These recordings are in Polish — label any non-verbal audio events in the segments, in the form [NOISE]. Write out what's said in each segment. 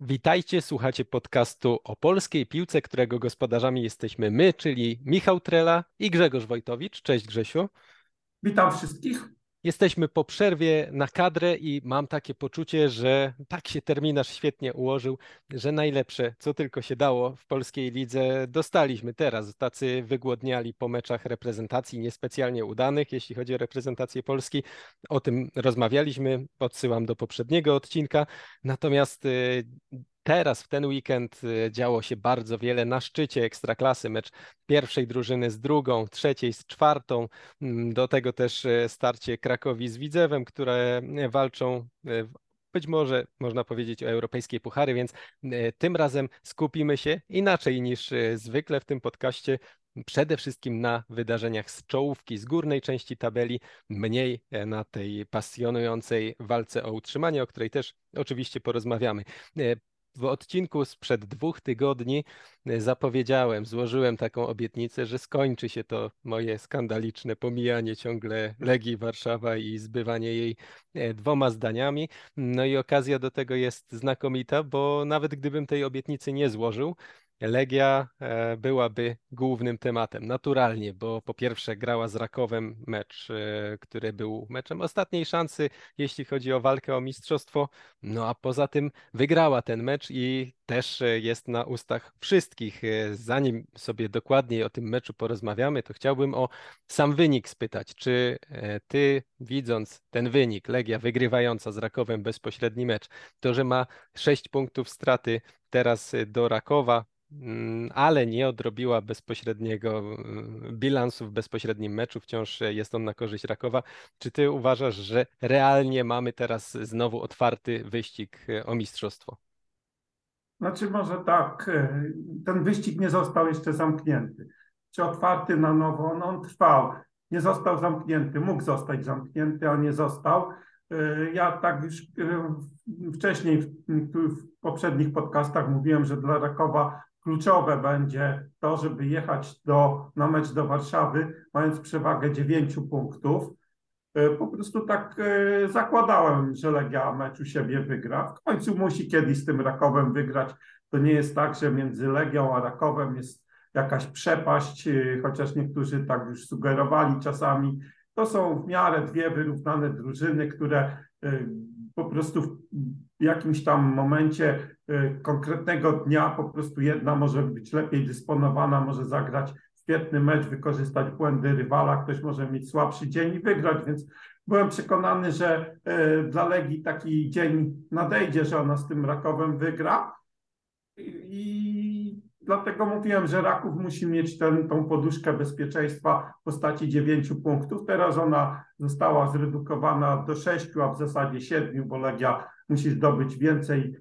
Witajcie, słuchacie podcastu o polskiej piłce, którego gospodarzami jesteśmy my, czyli Michał Trela i Grzegorz Wojtowicz. Cześć Grzesiu. Witam wszystkich. Jesteśmy po przerwie na kadrę i mam takie poczucie, że tak się terminarz świetnie ułożył, że najlepsze, co tylko się dało w polskiej lidze, dostaliśmy teraz. Tacy wygłodniali po meczach reprezentacji niespecjalnie udanych, jeśli chodzi o reprezentację Polski. O tym rozmawialiśmy, odsyłam do poprzedniego odcinka. Natomiast y, Teraz w ten weekend y, działo się bardzo wiele na szczycie ekstraklasy, mecz pierwszej drużyny z drugą, trzeciej z czwartą, mm, do tego też y, starcie Krakowi z Widzewem, które y, walczą być może można powiedzieć o europejskiej puchary, więc tym razem skupimy się inaczej niż zwykle w tym podcaście. Przede wszystkim na wydarzeniach z czołówki, z górnej części tabeli, mniej e, na tej pasjonującej walce o utrzymanie, o której też oczywiście porozmawiamy w odcinku sprzed dwóch tygodni e, zapowiedziałem, złożyłem taką obietnicę, że skończy się to moje skandaliczne pomijanie ciągle Legii Warszawa i zbywanie jej e, dwoma zdaniami. No i okazja do tego jest znakomita, bo nawet gdybym tej obietnicy nie złożył, Legia e, byłaby głównym tematem, naturalnie, bo po pierwsze grała z Rakowem mecz, e, który był meczem ostatniej szansy, jeśli chodzi o walkę o mistrzostwo, no a poza tym wygrała ten mecz i też e, jest na ustach wszystkich. Zanim sobie dokładniej o tym meczu porozmawiamy, to chciałbym o sam wynik spytać. Czy ty, widząc ten wynik, Legia wygrywająca z Rakowem bezpośredni mecz, to, że ma 6 punktów straty teraz do Rakowa, Mm, ale nie odrobiła bezpośredniego mm, bilansu w bezpośrednim meczu. Wciąż jest on na korzyść Rakowa. Czy ty uważasz, że realnie mamy teraz znowu otwarty wyścig o mistrzostwo? Znaczy może tak, ten wyścig nie został jeszcze zamknięty. Czy otwarty na nowo? No on trwał. Nie został zamknięty, mógł zostać zamknięty, a nie został. E, ja tak już wcześniej w poprzednich podcastach mówiłem, że dla Rakowa kluczowe będzie to, żeby jechać do, na mecz do Warszawy, mając przewagę 9 punktów. E, po prostu tak e, zakładałem, że Legia mecz u siebie wygra. W końcu musi kiedyś z tym Rakowem wygrać. To nie jest tak, że między Legią a Rakowem jest jakaś przepaść, e, chociaż niektórzy tak już sugerowali czasami. To są w miarę dwie wyrównane drużyny, które po prostu w jakimś tam momencie y, konkretnego dnia po prostu jedna może być lepiej dysponowana, może zagrać świetny mecz, wykorzystać błędy rywala, ktoś może mieć słabszy dzień i wygrać, więc byłem przekonany, że y, dla Legii taki dzień nadejdzie, że ona z tym Rakowem wygra. I dlatego mówiłem, że Raków musi mieć ten, tą poduszkę bezpieczeństwa w postaci dziewięciu punktów. Teraz ona została zredukowana do sześciu, a w zasadzie siedmiu, bo Legia musi zdobyć więcej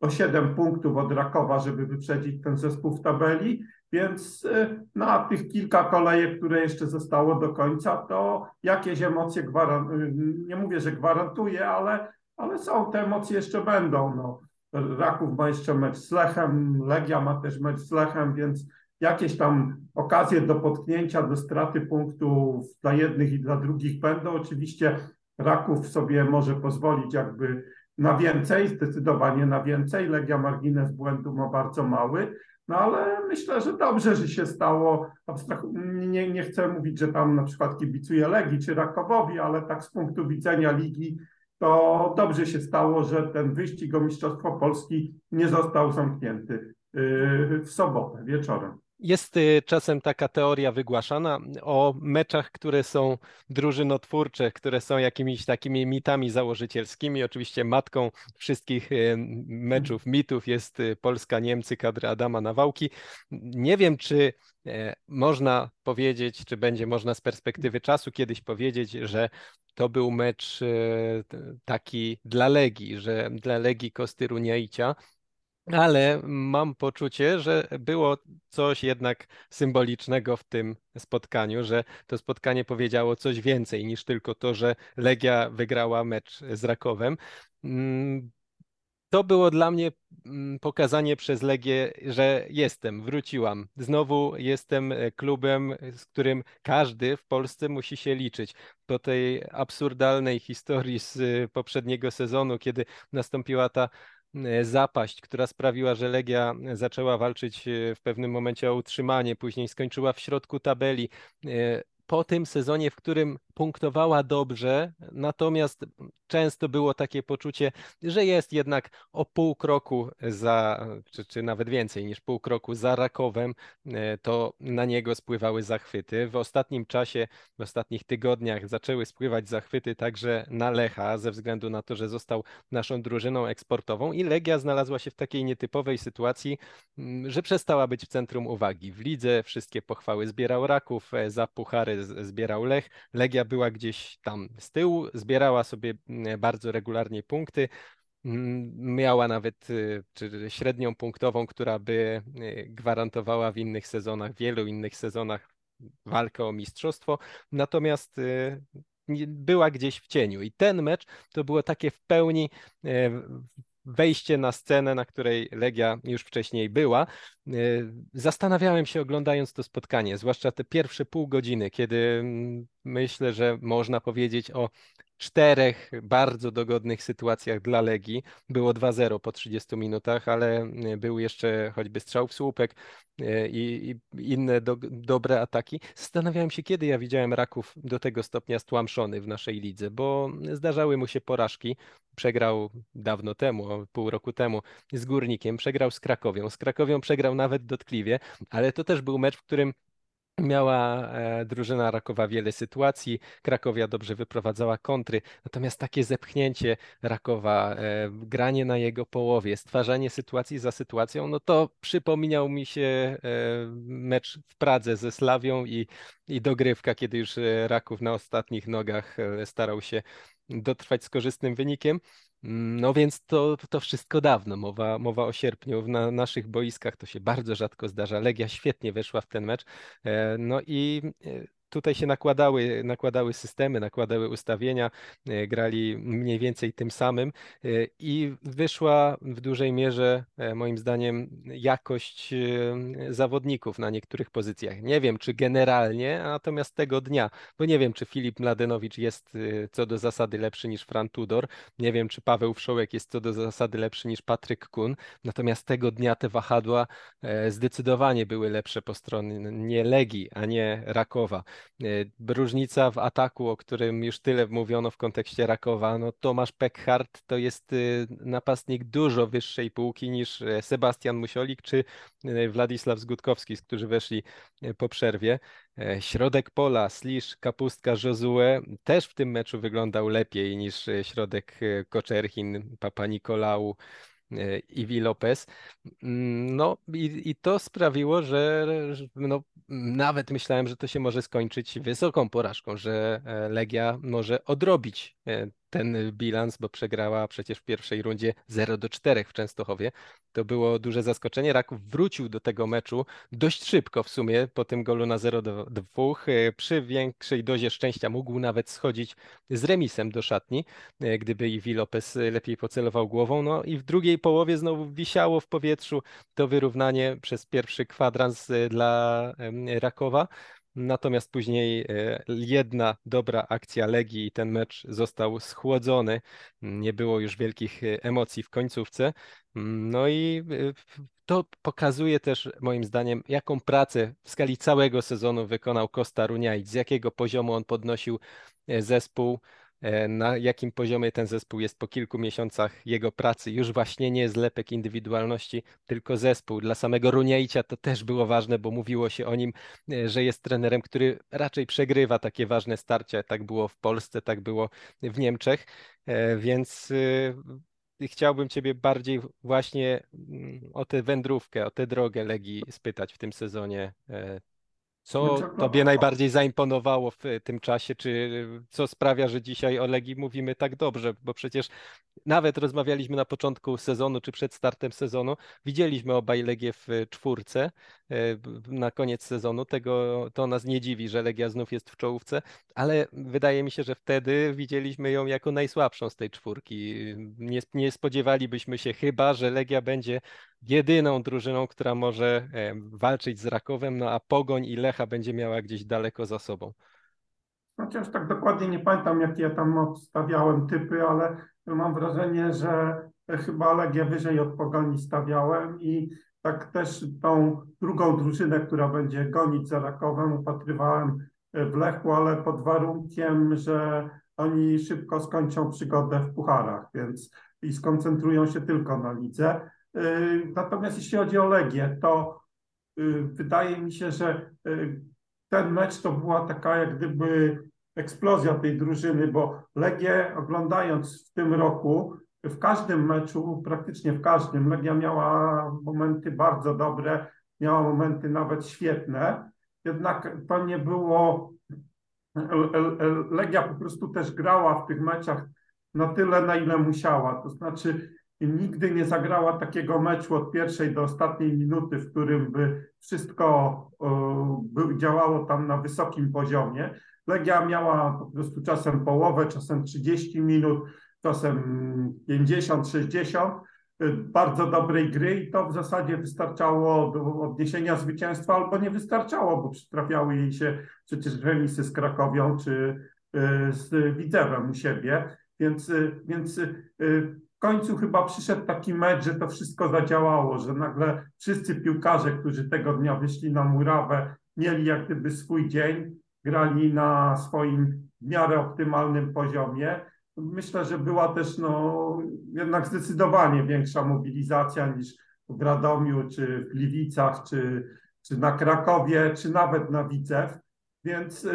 o 7 punktów od Rakowa, żeby wyprzedzić ten zespół w tabeli. Więc y, na tych kilka kolejek, które jeszcze zostało do końca, to jakieś emocje gwarantuję, nie mówię, że gwarantuję, ale, ale są, te emocje jeszcze będą. No. Raków ma jeszcze mecz z Lechem, Legia ma też mecz z Lechem, więc jakieś tam okazje do potknięcia, do straty punktów dla jednych i dla drugich będą. Oczywiście Raków sobie może pozwolić jakby na więcej, zdecydowanie na więcej. Legia margines błędu ma bardzo mały, no ale myślę, że dobrze, że się stało. Nie, nie chcę mówić, że tam na przykład kibicuję Legii czy Rakowowi, ale tak z punktu widzenia ligi to dobrze się stało, że ten wyścig o Mistrzostwo Polski nie został zamknięty yy, w sobotę wieczorem. Jest y, czasem taka teoria wygłaszana o meczach, które są drużynotwórcze, które są jakimiś takimi mitami założycielskimi. Oczywiście matką wszystkich y, meczów, mitów jest y, Polska-Niemcy kadry Adama Nawałki. Nie wiem, czy e, można powiedzieć, czy będzie można z perspektywy czasu kiedyś powiedzieć, że to był mecz taki dla Legii, że dla Legii Kostyru Niaicia ale mam poczucie, że było coś jednak symbolicznego w tym spotkaniu, że to spotkanie powiedziało coś więcej niż tylko to, że Legia wygrała mecz z Rakowem. Mm, to było dla mnie mm, pokazanie przez Legię, że jestem, wróciłam. Znowu jestem e, klubem, z którym każdy w Polsce musi się liczyć. Po tej absurdalnej historii z e, poprzedniego sezonu, kiedy nastąpiła ta zapaść, która sprawiła, że Legia zaczęła walczyć w pewnym momencie o utrzymanie, później skończyła w środku tabeli po tym sezonie, w którym punktowała dobrze, natomiast często było takie poczucie, że jest jednak o pół kroku za, czy, czy nawet więcej niż pół kroku za Rakowem, e, to na niego spływały zachwyty. W ostatnim czasie, w ostatnich tygodniach zaczęły spływać zachwyty także na Lecha, ze względu na to, że został naszą drużyną eksportową i Legia znalazła się w takiej nietypowej sytuacji, że przestała być w centrum uwagi. W lidze wszystkie pochwały zbierał Raków, e, za puchary zbierał Lech. Legia była gdzieś tam z tyłu, zbierała sobie bardzo regularnie punkty. Miała nawet y, średnią punktową, która by y, gwarantowała w innych sezonach, wielu innych sezonach walkę o mistrzostwo. Natomiast y, była gdzieś w cieniu. I ten mecz to było takie w pełni wejście na scenę, na której Legia już wcześniej była. E, zastanawiałem się oglądając to spotkanie, zwłaszcza te pierwsze pół godziny, kiedy mm, myślę, że można powiedzieć o czterech bardzo dogodnych sytuacjach dla Legii. Było 2-0 po 30 minutach, ale e, był jeszcze choćby strzał w słupek e, i, inne do, dobre ataki. Zastanawiałem się, kiedy ja widziałem Raków do tego stopnia stłamszony w naszej lidze, bo zdarzały mu się porażki. Przegrał dawno temu, pół roku temu z Górnikiem, przegrał z Krakowią. Z Krakowią przegrał nawet dotkliwie, ale to też był mecz, w którym Miała e, drużyna Rakowa wiele sytuacji, Krakowia dobrze wyprowadzała kontry, natomiast takie zepchnięcie Rakowa, e, granie na jego połowie, stwarzanie sytuacji za sytuacją, no to przypomniał mi się e, mecz w Pradze ze Slawią i, i dogrywka, kiedy już Raków na ostatnich nogach starał się dotrwać z korzystnym wynikiem. No więc to, to wszystko dawno, mowa, mowa o sierpniu. Na naszych boiskach to się bardzo rzadko zdarza. Legia świetnie weszła w ten mecz. E, no i e, tutaj się nakładały, nakładały systemy, nakładały ustawienia, e, grali mniej więcej tym samym e, i wyszła w dużej mierze, e, moim zdaniem, jakość zawodników na niektórych pozycjach. Nie wiem, czy generalnie, natomiast tego dnia, bo nie wiem, czy Filip Mladenowicz jest co do zasady lepszy niż Fran Tudor, nie wiem, czy Paweł Wszołek jest co do zasady lepszy niż Patryk Kun, natomiast tego dnia te wahadła zdecydowanie były lepsze po stronie Legii, a nie Rakowa. E, różnica w ataku, o którym już tyle mówiono w kontekście Rakowa, no Tomasz Peckhardt to jest y, napastnik dużo wyższej półki niż e, Sebastian Musiolik czy e, Władysław Zgutkowski, którzy weszli po przerwie. Środek pola, Slisz, Kapustka, Josue też w tym meczu wyglądał lepiej niż środek Koczerchin, Papa Nikolału, Iwi Lopez. Mm, no i, i to sprawiło, że no, nawet myślałem, że to się może skończyć wysoką porażką, że e, Legia może odrobić e, ten bilans, bo przegrała przecież w pierwszej rundzie 0 do 4 w Częstochowie. To było duże zaskoczenie. Raków wrócił do tego meczu dość szybko w sumie po tym golu na 0 do 2. E, przy większej dozie szczęścia mógł nawet schodzić z remisem do szatni, gdyby Iwi Lopez lepiej pocelował głową. No i w drugiej połowie znowu wisiało w powietrzu to wyrównanie przez pierwszy kwadrans dla Rakowa. Natomiast później e, jedna dobra akcja Legii i ten mecz został schłodzony. Nie było już wielkich e, emocji w końcówce. No i e, to pokazuje też moim zdaniem, jaką pracę w skali całego sezonu wykonał Costa Runiaic, z jakiego poziomu on podnosił zespół. E, na jakim poziomie ten zespół jest po kilku miesiącach jego pracy. Już właśnie nie zlepek indywidualności, tylko zespół. Dla samego Runiejcia to też było ważne, bo mówiło się o nim, e, że jest trenerem, który raczej przegrywa takie ważne starcia. Tak było w Polsce, tak było w Niemczech, e, więc chciałbym Ciebie bardziej właśnie mm, o tę wędrówkę, o tę drogę Legii spytać w tym sezonie. Co tobie najbardziej zaimponowało w tym czasie, czy co sprawia, że dzisiaj o Legii mówimy tak dobrze? Bo przecież nawet rozmawialiśmy na początku sezonu, czy przed startem sezonu, widzieliśmy obaj Legię w czwórce e, na koniec sezonu. Tego to nas nie dziwi, że Legia znów jest w czołówce, ale wydaje mi się, że wtedy widzieliśmy ją jako najsłabszą z tej czwórki. Nie, nie spodziewalibyśmy się chyba, że Legia będzie jedyną drużyną, która może e, walczyć z Rakowem, no a Pogoń i Lecha będzie miała gdzieś daleko za sobą. Chociaż no tak dokładnie nie pamiętam, jakie ja tam obstawiałem typy, ale mam wrażenie, że chyba Legię wyżej od Pogoni stawiałem i tak też tą drugą drużynę, która będzie gonić za Rakowem, upatrywałem w Lechu, ale pod warunkiem, że oni szybko skończą przygodę w pucharach, więc i skoncentrują się tylko na lidze. Natomiast jeśli chodzi o Legię, to wydaje mi się, że ten mecz to była taka jak gdyby eksplozja tej drużyny, bo Legię oglądając w tym roku, w każdym meczu, praktycznie w każdym, Legia miała momenty bardzo dobre, miała momenty nawet świetne, jednak to nie było. Legia po prostu też grała w tych meczach na tyle, na ile musiała. To znaczy, nigdy nie zagrała takiego meczu od pierwszej do ostatniej minuty, w którym by wszystko by działało tam na wysokim poziomie. Legia miała po prostu czasem połowę, czasem 30 minut, czasem 50, 60 bardzo dobrej gry i to w zasadzie wystarczało do odniesienia zwycięstwa albo nie wystarczało, bo przytrafiały jej się przecież remisy z Krakowią czy z Widzewem u siebie, więc, więc w końcu chyba przyszedł taki mecz, że to wszystko zadziałało, że nagle wszyscy piłkarze, którzy tego dnia wyszli na murawę, mieli jak gdyby swój dzień, grali na swoim w miarę optymalnym poziomie. Myślę, że była też no, jednak zdecydowanie większa mobilizacja niż w Radomiu, czy w Gliwicach, czy, czy na Krakowie, czy nawet na Widzew. Więc,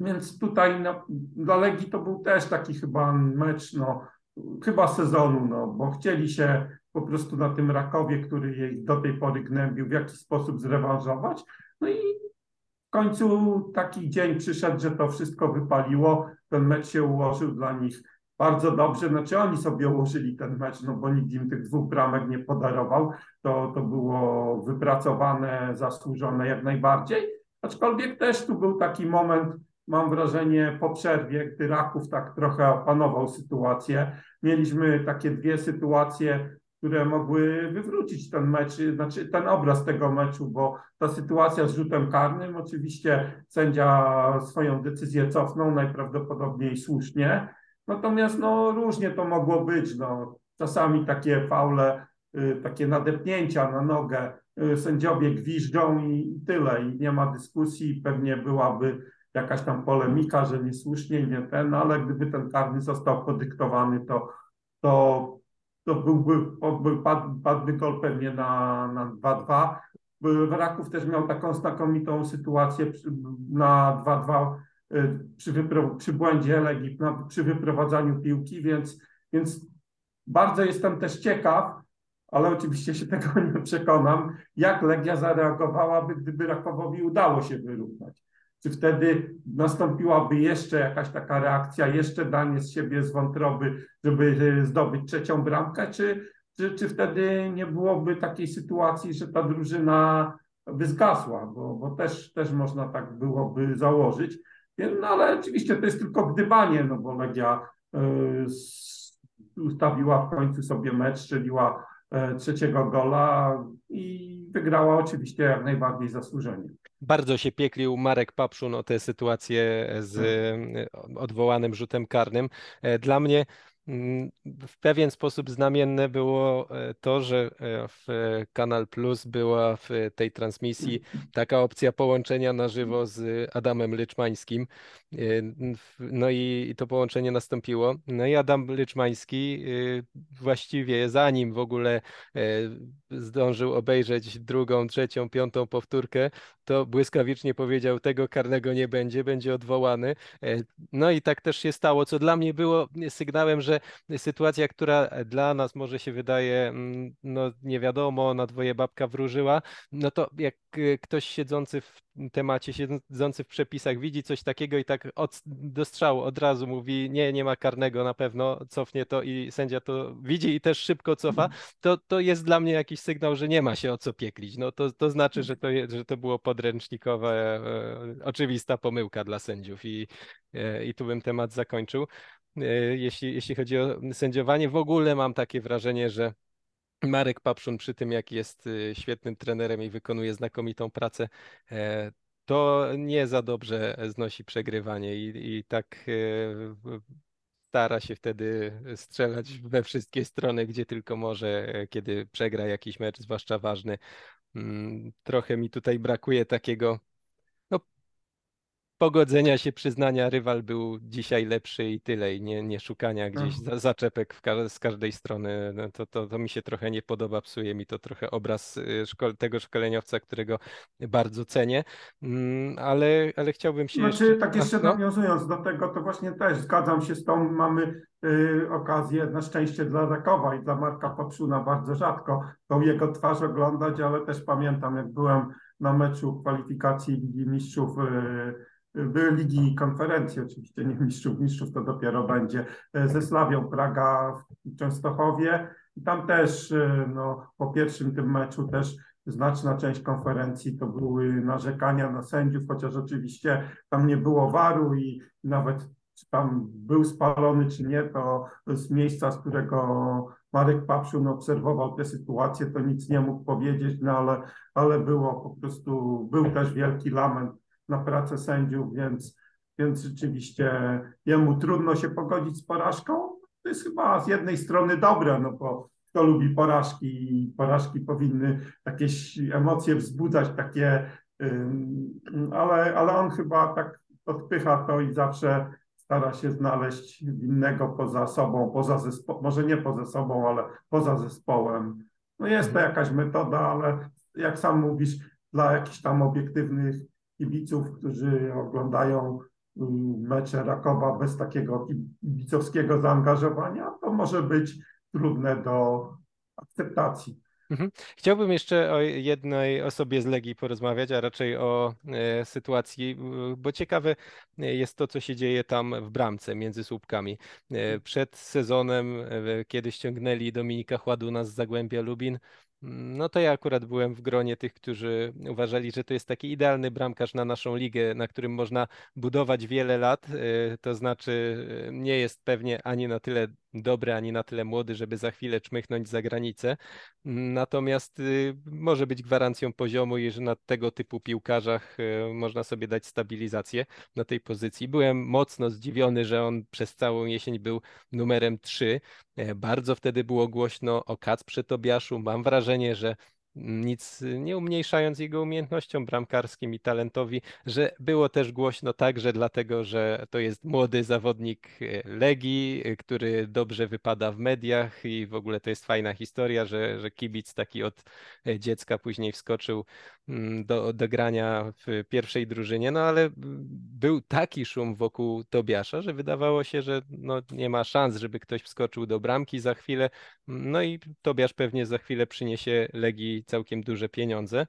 więc tutaj no, dla Legii to był też taki chyba mecz, no, chyba sezonu, no, bo chcieli się po prostu na tym Rakowie, który jej do tej pory gnębił, w jakiś sposób zrewanżować. No i w końcu taki dzień przyszedł, że to wszystko wypaliło. Ten mecz się ułożył dla nich bardzo dobrze. Znaczy oni sobie ułożyli ten mecz, no bo nikt im tych dwóch bramek nie podarował. To, to było wypracowane, zasłużone jak najbardziej. Aczkolwiek też tu był taki moment, mam wrażenie, po przerwie, gdy Raków tak trochę opanował sytuację. Mieliśmy takie dwie sytuacje, które mogły wywrócić ten mecz, znaczy ten obraz tego meczu, bo ta sytuacja z rzutem karnym, oczywiście sędzia swoją decyzję cofnął, najprawdopodobniej słusznie, natomiast no różnie to mogło być, no. Czasami takie faule, y, takie nadepnięcia na nogę, y, sędziowie gwiżdżą i tyle i nie ma dyskusji, pewnie byłaby jakaś tam polemika, że niesłusznie, nie ten, ale gdyby ten karny został podyktowany, to, to to byłby, padł, padłby gol pewnie na, na 2-2. Raków też miał taką znakomitą sytuację na 2-2 y, przy, przy błędzie Legii, na, przy wyprowadzaniu piłki, więc, więc bardzo jestem też ciekaw, ale oczywiście się [LAUGHS] tego nie przekonam, jak Legia zareagowałaby, gdyby Rakowowi udało się wyrównać czy wtedy nastąpiłaby jeszcze jakaś taka reakcja, jeszcze danie z siebie z wątroby, żeby e, zdobyć trzecią bramkę, czy, czy, czy wtedy nie byłoby takiej sytuacji, że ta drużyna by zgasła, bo, bo też, też można tak byłoby założyć. No ale oczywiście to jest tylko gdybanie, no bo Legia y, ustawiła w końcu sobie mecz, strzeliła y, trzeciego gola i wygrała oczywiście jak najbardziej zasłużenie. Bardzo się pieklił Marek Papszun o tę sytuację z tak. odwołanym rzutem karnym. E, dla mnie w pewien sposób znamienne było e, to, że e, w Kanal Plus była w tej transmisji taka opcja połączenia na żywo z Adamem Lyczmańskim. E, no i to połączenie nastąpiło. No i Adam Lyczmański właściwie zanim w ogóle zdążył obejrzeć drugą, trzecią, piątą powtórkę, to błyskawicznie powiedział, tego karnego nie będzie, będzie odwołany. No i tak też się stało, co dla mnie było sygnałem, że sytuacja, która dla nas może się wydaje, mm, no nie wiadomo, na dwoje babka wróżyła, no to jak y, ktoś siedzący w temacie, siedzący w przepisach widzi coś takiego i tak od, do strzału od razu mówi, nie, nie ma karnego na pewno, cofnie to i sędzia to widzi i też szybko cofa, to, to jest dla mnie jakiś sygnał, że nie ma się o co pieklić. No to, to znaczy, że to, że to było podręcznikowe, e, oczywista pomyłka dla sędziów i, e, i tu bym temat zakończył. E, jeśli, jeśli chodzi o sędziowanie. W ogóle mam takie wrażenie, że Marek Papszun przy tym, jak jest y, świetnym trenerem i wykonuje znakomitą pracę, e, to nie za dobrze znosi przegrywanie i, i tak e, stara się wtedy strzelać we wszystkie strony, gdzie tylko może, kiedy przegra jakiś mecz, zwłaszcza ważny. Mm, trochę mi tutaj brakuje takiego pogodzenia się, przyznania, rywal był dzisiaj lepszy i tyle, i nie, nie szukania gdzieś Mhm. za, zaczepek ka z każdej strony. No to, to, to mi się trochę nie podoba, psuje mi to trochę obraz y, szko tego szkoleniowca, którego bardzo cenię, mm, ale, ale chciałbym się Znaczy, jeszcze... tak jeszcze no? nawiązując do tego, to właśnie też zgadzam się z tą, mamy y, okazję, na szczęście dla Rakowa i dla Marka Popszuna bardzo rzadko tą jego twarz oglądać, ale też pamiętam, jak byłem na meczu kwalifikacji Ligi Mistrzów, y, były Ligi Konferencji oczywiście, nie Mistrzów, Mistrzów to dopiero będzie, y, ze Slawią Praga w Częstochowie. I tam też, y, no, po pierwszym tym meczu też znaczna część konferencji to były narzekania na sędziów, chociaż oczywiście tam nie było waru i nawet czy tam był spalony, czy nie, to z miejsca, z którego Marek Papszun obserwował tę sytuację, to nic nie mógł powiedzieć, no ale, ale było po prostu, był też wielki lament na pracę sędziów, więc, więc rzeczywiście jemu trudno się pogodzić z porażką. To jest chyba z jednej strony dobre, no bo kto lubi porażki i porażki powinny jakieś emocje wzbudzać, takie, ale, ale on chyba tak odpycha to i zawsze stara się znaleźć innego poza sobą, poza zespołem, może nie poza sobą, ale poza zespołem. No jest to jakaś metoda, ale jak sam mówisz, dla jakichś tam obiektywnych kibiców, którzy oglądają mecze Rakowa bez takiego kibicowskiego zaangażowania, to może być trudne do akceptacji. Mhm. Chciałbym jeszcze o jednej osobie z Legii porozmawiać, a raczej o e, sytuacji, bo ciekawe jest to, co się dzieje tam w bramce między słupkami. E, przed sezonem, e, kiedy ściągnęli Dominika Chładuna z Zagłębia Lubin, no to ja akurat byłem w gronie tych, którzy uważali, że to jest taki idealny bramkarz na naszą ligę, na którym można budować wiele lat. To znaczy, nie jest pewnie ani na tyle dobry, ani na tyle młody, żeby za chwilę czmychnąć za granicę. Natomiast może być gwarancją poziomu i że na tego typu piłkarzach można sobie dać stabilizację na tej pozycji. Byłem mocno zdziwiony, że on przez całą jesień był numerem 3. Bardzo wtedy było głośno o Kacprze Tobiaszu. Mam wrażenie, że nic nie umniejszając jego umiejętnościom bramkarskim i talentowi, że było też głośno także dlatego, że to jest młody zawodnik e, Legii, e, który dobrze wypada w mediach i w ogóle to jest fajna historia, że, że kibic taki od e, dziecka później wskoczył mm, do, do grania w pierwszej drużynie, no ale był taki szum wokół Tobiasza, że wydawało się, że no, nie ma szans, żeby ktoś wskoczył do bramki za chwilę, no i Tobiasz pewnie za chwilę przyniesie Legii całkiem duże pieniądze.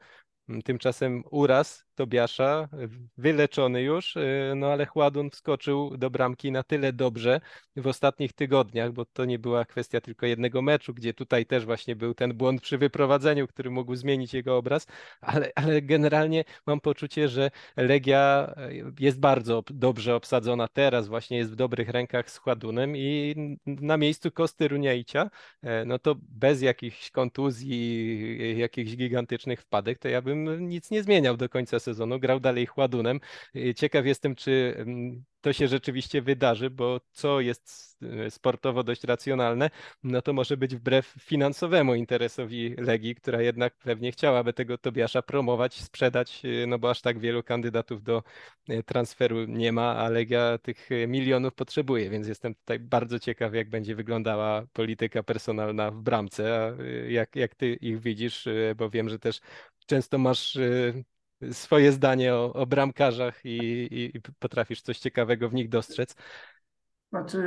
Tymczasem uraz Tobiasza, wyleczony już, y, no ale Chładun wskoczył do bramki na tyle dobrze w ostatnich tygodniach, bo to nie była kwestia tylko jednego meczu, gdzie tutaj też właśnie był ten błąd przy wyprowadzeniu, który mógł zmienić jego obraz, ale, ale generalnie mam poczucie, że Legia y, jest bardzo dobrze obsadzona teraz, właśnie jest w dobrych rękach z Chładunem i na miejscu Kosty Runiaicia, e, no to bez jakichś kontuzji, jakichś gigantycznych wpadek, to ja bym nic nie zmieniał do końca sezonu sezonu, grał dalej Chładunem. Ciekaw jestem, czy mm, to się rzeczywiście wydarzy, bo co jest e, sportowo dość racjonalne, no to może być wbrew finansowemu interesowi Legii, która jednak pewnie chciałaby tego Tobiasza promować, sprzedać, e, no bo aż tak wielu kandydatów do transferu nie ma, a Legia tych milionów potrzebuje, więc jestem tutaj bardzo ciekaw, jak będzie wyglądała polityka personalna w bramce, jak, jak ty ich widzisz, bo wiem, że też często masz swoje zdanie o, o bramkarzach i, i, potrafisz coś ciekawego w nich dostrzec. Znaczy,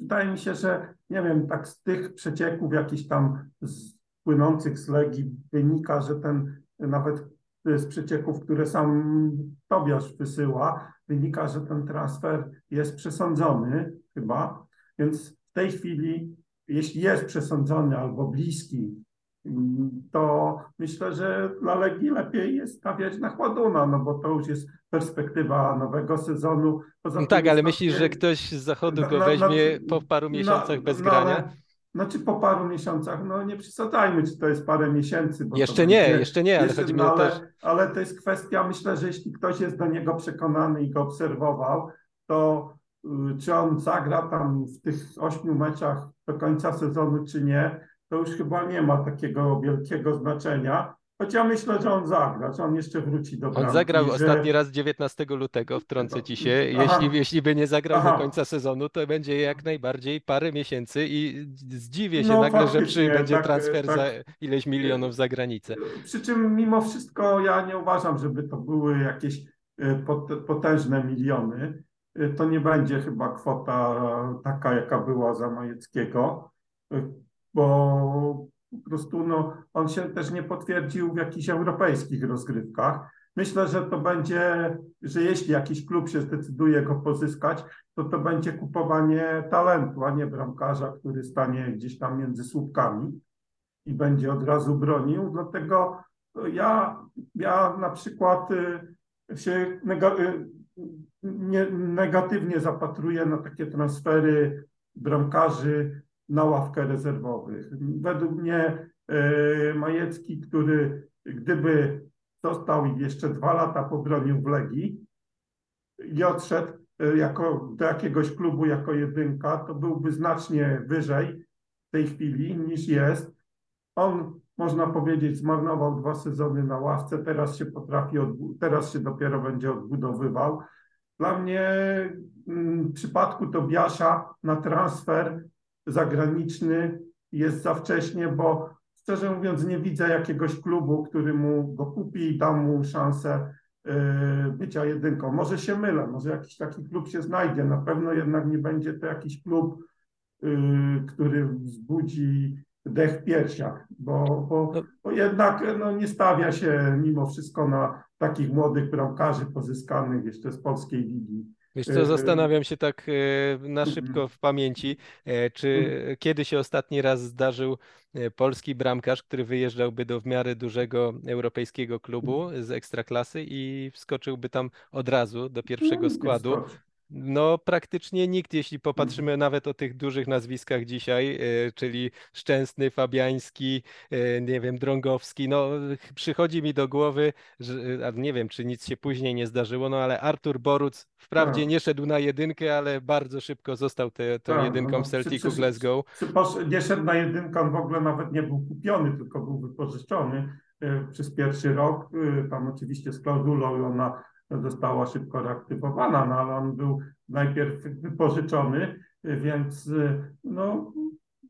wydaje mi się, że nie wiem, tak z tych przecieków jakichś tam z, płynących z Legii wynika, że ten nawet z przecieków, które sam Tobiasz wysyła, wynika, że ten transfer jest przesądzony chyba, więc w tej chwili, jeśli jest przesądzony albo bliski to myślę, że dla Legii lepiej jest stawiać na Chładuna, no bo to już jest perspektywa nowego sezonu. Poza no tak, ale myślisz, że ktoś z zachodu go weźmie po paru miesiącach bez grania? Znaczy po paru miesiącach, no nie przesadzajmy, czy to jest parę miesięcy. jeszcze nie, będzie, jeszcze nie, ale jeszcze, chodzi mi o ale, też... ale to jest kwestia, myślę, że jeśli ktoś jest do niego przekonany i go obserwował, to y, czy on zagra tam w tych ośmiu meczach do końca sezonu, czy nie, to już chyba nie ma takiego wielkiego znaczenia. Choć ja myślę, że on zagra, że on jeszcze wróci do bramki. On zagrał że... ostatni raz 19 lutego, wtrącę ci się. Jeśli, jeśli by nie zagrał Aha. do końca sezonu, to będzie jak najbardziej parę miesięcy i zdziwię się No, nagle, że przybędzie tak, transfer tak. za ileś milionów za granicę. Przy czym mimo wszystko ja nie uważam, żeby to były jakieś y, pot- potężne miliony. Y, To nie będzie chyba kwota taka, jaka była za Majeckiego, y, bo po prostu no, on się też nie potwierdził w jakichś europejskich rozgrywkach. Myślę, że to będzie, że jeśli jakiś klub się zdecyduje go pozyskać, to to będzie kupowanie talentu, a nie bramkarza, który stanie gdzieś tam między słupkami i będzie od razu bronił. Dlatego ja, ja na przykład y, się y, nie, negatywnie zapatruję na takie transfery bramkarzy na ławkę rezerwowych. Według mnie y, Majecki, który gdyby został i jeszcze dwa lata pobronił w Legii i odszedł y, jako, do jakiegoś klubu jako jedynka, to byłby znacznie wyżej w tej chwili niż jest. On, można powiedzieć, zmarnował dwa sezony na ławce, teraz się potrafi, teraz się dopiero będzie odbudowywał. Dla mnie mm, w przypadku Tobiasza na transfer zagraniczny jest za wcześnie, bo szczerze mówiąc nie widzę jakiegoś klubu, który mu go kupi i da mu szansę y, bycia jedynką. Może się mylę, może jakiś taki klub się znajdzie, na pewno jednak nie będzie to jakiś klub, y, który wzbudzi dech w piersiach, bo, bo, bo jednak no, nie stawia się mimo wszystko na takich młodych bramkarzy pozyskanych jeszcze z polskiej ligi. Wiesz co, y, zastanawiam się tak e, na Mhm. szybko w pamięci, e, czy kiedy się ostatni raz zdarzył e, polski bramkarz, który wyjeżdżałby do w miarę dużego europejskiego klubu z ekstraklasy i wskoczyłby tam od razu do pierwszego Nie składu. No, praktycznie nikt, jeśli popatrzymy nawet o tych dużych nazwiskach dzisiaj, e, czyli Szczęsny, Fabiański, e, nie wiem, Drągowski, no ch- przychodzi mi do głowy, że, a nie wiem, czy nic się później nie zdarzyło, no ale Artur Boruc wprawdzie Tak. nie szedł na jedynkę, ale bardzo szybko został te, tą Tak, jedynką no, w Celticu Glasgow. Przy, posz- nie szedł na jedynkę, on w ogóle nawet nie był kupiony, tylko był wypożyczony e, przez pierwszy rok. e, Tam oczywiście z klauzulą i ona została szybko reaktywowana, no ale on był najpierw wypożyczony, więc e, no.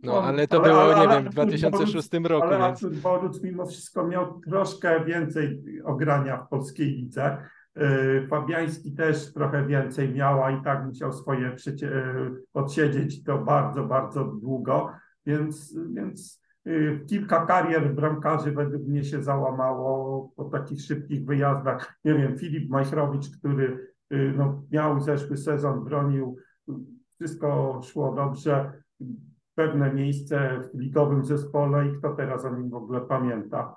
No, on- ale to było, nie wiem, w Artur 2006 roku, Ale więc Boruc mimo wszystko miał troszkę więcej ogrania w polskiej lidze. Yy, Fabiański też trochę więcej miał, a i tak musiał swoje yy, odsiedzieć to bardzo, bardzo długo, więc, więc kilka karier bramkarzy według mnie się załamało po takich szybkich wyjazdach. Nie wiem, Filip Majchrowicz, który yy, no, miał zeszły sezon, bronił, wszystko szło dobrze, pewne miejsce w ligowym zespole i kto teraz o nim w ogóle pamięta.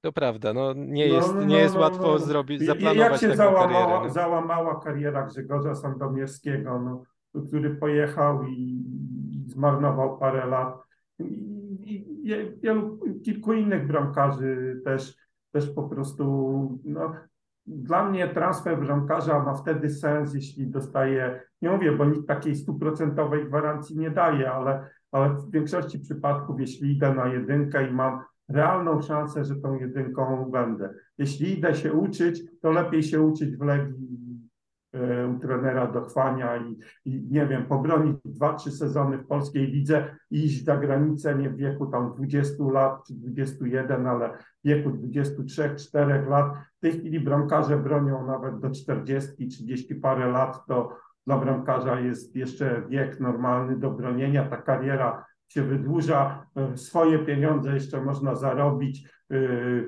to prawda, no nie No, jest, no, nie no, jest no, łatwo no. zrobić, i Jak zaplanować się załamała, karierę. no. załamała kariera Grzegorza Sandomierskiego, który pojechał i, i zmarnował parę lat. I, i, wielu, kilku innych bramkarzy też, też po prostu. No, dla mnie transfer bramkarza ma wtedy sens, jeśli dostaje, nie mówię, bo nikt takiej stuprocentowej gwarancji nie daje, ale, ale w większości przypadków, jeśli idę na jedynkę i mam realną szansę, że tą jedynką będę. Jeśli idę się uczyć, to lepiej się uczyć w Legii u trenera Dochwania i, i nie wiem, pobronić dwa, trzy sezony w polskiej lidze iść za granicę nie w wieku tam 20 lat czy 21, ale w wieku 23-4 lat. W tej chwili bramkarze bronią nawet do 40, 30 parę lat, to dla bramkarza jest jeszcze wiek normalny do bronienia. Ta kariera się wydłuża, e, swoje pieniądze jeszcze można zarobić, e,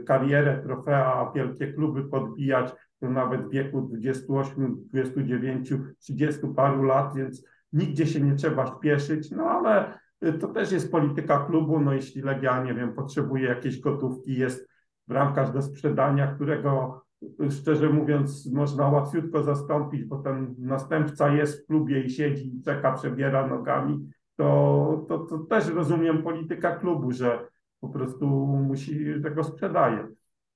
karierę, trofea, wielkie kluby podbijać, to nawet w wieku 28, 29, 30 paru lat, więc nigdzie się nie trzeba śpieszyć, no ale to też jest polityka klubu, no jeśli Legia, nie wiem, potrzebuje jakiejś gotówki, jest bramkarz do sprzedania, którego szczerze mówiąc można łatwiutko zastąpić, bo ten następca jest w klubie i siedzi czeka, przebiera nogami, to, to, to też rozumiem polityka klubu, że po prostu musi, że go sprzedaje.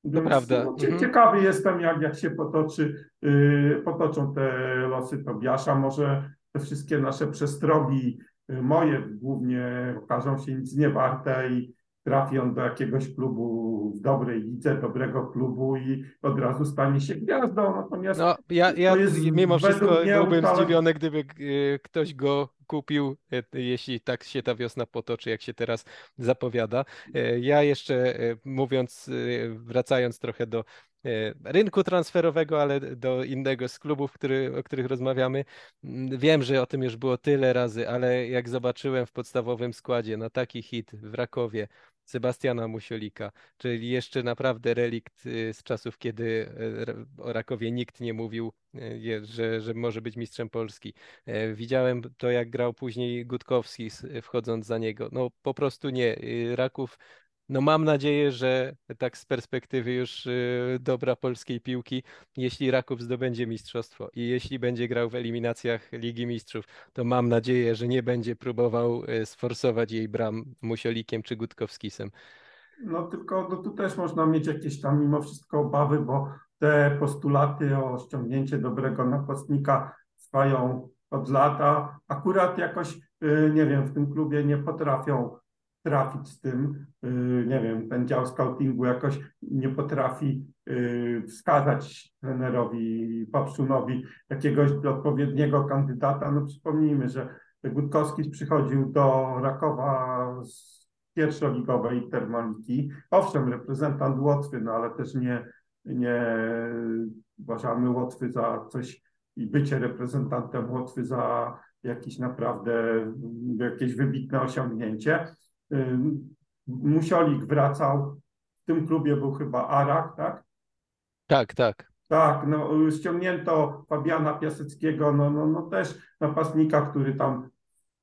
Więc, prawda. No, Mhm. ciekawy jestem, jak, jak się potoczy, yy, potoczą te losy Tobiasza. Może te wszystkie nasze przestrogi, yy, moje głównie, okażą się nic nie warte i trafi on do jakiegoś klubu w dobrej lidze, dobrego klubu i od razu stanie się gwiazdą. Natomiast No, ja, ja mimo wszystko byłbym ustaleń- zdziwiony, gdyby e, ktoś go kupił, e, jeśli tak się ta wiosna potoczy, jak się teraz zapowiada. E, Ja jeszcze e, mówiąc, wracając trochę do rynku transferowego, ale do innego z klubów, który, o których rozmawiamy. m, Wiem, że o tym już było tyle razy, ale jak zobaczyłem w podstawowym składzie na taki hit w Rakowie Sebastiana Musiolika, czyli jeszcze naprawdę relikt y, z czasów, kiedy y, o Rakowie nikt nie mówił, y, że, że może być mistrzem Polski. E, Widziałem to, jak grał później Gutkowski, wchodząc za niego. No po prostu nie. Raków, no mam nadzieję, że tak z perspektywy już y, dobra polskiej piłki, jeśli Raków zdobędzie mistrzostwo i jeśli będzie grał w eliminacjach Ligi Mistrzów, to mam nadzieję, że nie będzie próbował y, sforsować jej bram Musiolikiem czy Gutkowskisem. No tylko no, tu też można mieć jakieś tam mimo wszystko obawy, bo te postulaty o ściągnięcie dobrego napastnika trwają od lata. Akurat jakoś, y, nie wiem, w tym klubie nie potrafią trafić z tym. Y, Nie wiem, ten dział scoutingu jakoś nie potrafi y, wskazać trenerowi Papszunowi jakiegoś odpowiedniego kandydata. No przypomnijmy, że Gutkowski przychodził do Rakowa z pierwszoligowej Termaliki. Owszem, reprezentant Łotwy, no ale też nie, nie uważamy Łotwy za coś i bycie reprezentantem Łotwy za jakieś naprawdę jakieś wybitne osiągnięcie. Musiolik wracał, w tym klubie był chyba Arak, tak? Tak, tak. Tak, no ściągnięto Fabiana Piaseckiego, no, no, no też napastnika, który tam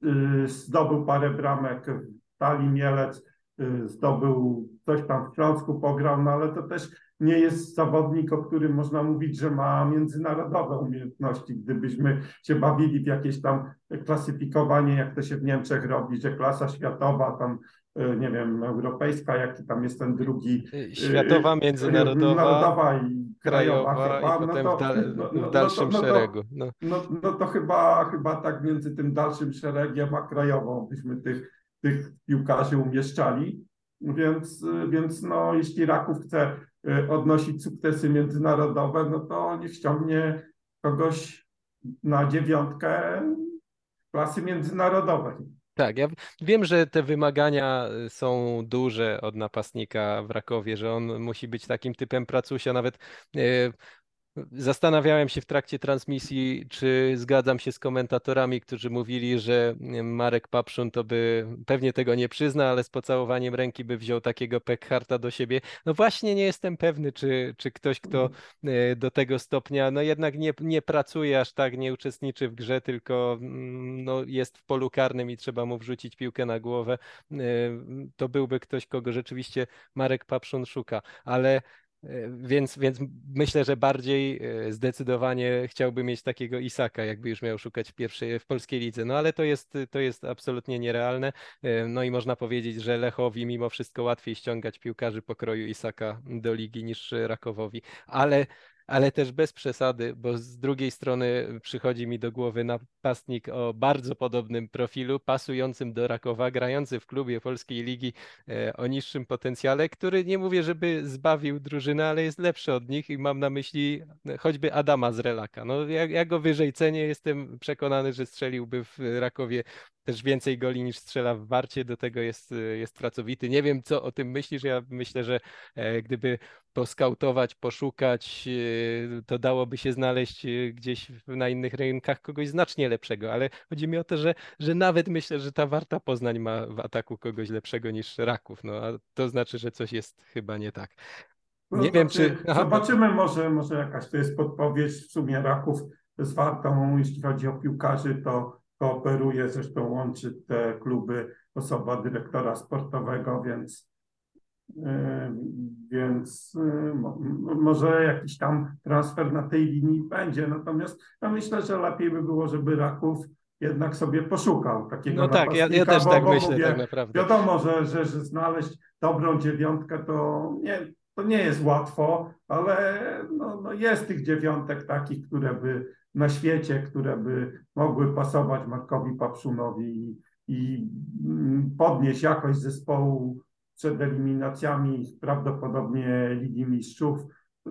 y, zdobył parę bramek w Tali Mielec, y, zdobył coś tam w Śląsku pograł, no ale to też nie jest zawodnik, o którym można mówić, że ma międzynarodowe umiejętności. Gdybyśmy się bawili w jakieś tam klasyfikowanie, jak to się w Niemczech robi, że klasa światowa, tam y, nie wiem, europejska, jaki tam jest ten drugi Y, Światowa, y, międzynarodowa, narodowa i krajowa, krajowa chyba, i no potem to, w, no, no, w dalszym no to, no szeregu. No. no, no to chyba, chyba tak między tym dalszym szeregiem a krajową byśmy tych, tych piłkarzy umieszczali. Więc, więc no, jeśli Raków chce y, odnosić sukcesy międzynarodowe, no to niech ściągnie kogoś na dziewiątkę klasy międzynarodowej. Tak, ja wiem, że te wymagania y, są duże od napastnika w Rakowie, że on musi być takim typem pracusia. Nawet y, zastanawiałem się w trakcie transmisji, czy zgadzam się z komentatorami, którzy mówili, że y, Marek Papszun to by pewnie tego nie przyzna, ale z pocałowaniem ręki by wziął takiego Pekharta do siebie. No właśnie nie jestem pewny, czy, czy ktoś, kto y, do tego stopnia, no jednak nie, nie pracuje aż tak, nie uczestniczy w grze, tylko mm, no, jest w polu karnym i trzeba mu wrzucić piłkę na głowę, y, to byłby ktoś, kogo rzeczywiście Marek Papszun szuka, ale więc, więc myślę, że bardziej y, zdecydowanie chciałby mieć takiego Isaka, jakby już miał szukać pierwszej, w polskiej lidze. No ale to jest, to jest absolutnie nierealne. Y, No i można powiedzieć, że Lechowi mimo wszystko łatwiej ściągać piłkarzy pokroju Isaka do ligi niż Rakowowi. Ale, ale też bez przesady, bo z drugiej strony przychodzi mi do głowy napastnik o bardzo podobnym profilu, pasującym do Rakowa, grający w klubie polskiej ligi e, o niższym potencjale, który nie mówię, żeby zbawił drużynę, ale jest lepszy od nich i mam na myśli choćby Adama z Relaka. No, ja, ja go wyżej cenię, jestem przekonany, że strzeliłby w Rakowie też więcej goli niż strzela w Warcie, do tego jest, jest pracowity. Nie wiem, co o tym myślisz, ja myślę, że e, gdyby poskautować, poszukać, e, to dałoby się znaleźć e, gdzieś na innych rynkach kogoś znacznie lepszego, ale chodzi mi o to, że, że nawet myślę, że ta Warta Poznań ma w ataku kogoś lepszego niż Raków, no a to znaczy, że coś jest chyba nie tak. No, Nie wiem, znaczy, czy- aha, Zobaczymy, może, może jakaś to jest podpowiedź w sumie Raków z Wartą, jeśli chodzi o piłkarzy, to kooperuje, zresztą łączy te kluby osoba dyrektora sportowego, więc, yy, więc m- może jakiś tam transfer na tej linii będzie. Natomiast ja myślę, że lepiej by było, żeby Raków jednak sobie poszukał takiego No tak, ja, ja też bo- tak bo myślę mówię, tak naprawdę. Wiadomo, że, że, że znaleźć dobrą dziewiątkę to nie, to nie jest łatwo, ale no, no jest tych dziewiątek takich, które by na świecie, które by mogły pasować Markowi Papszunowi i, mm, podnieść jakość zespołu przed eliminacjami prawdopodobnie Ligi Mistrzów,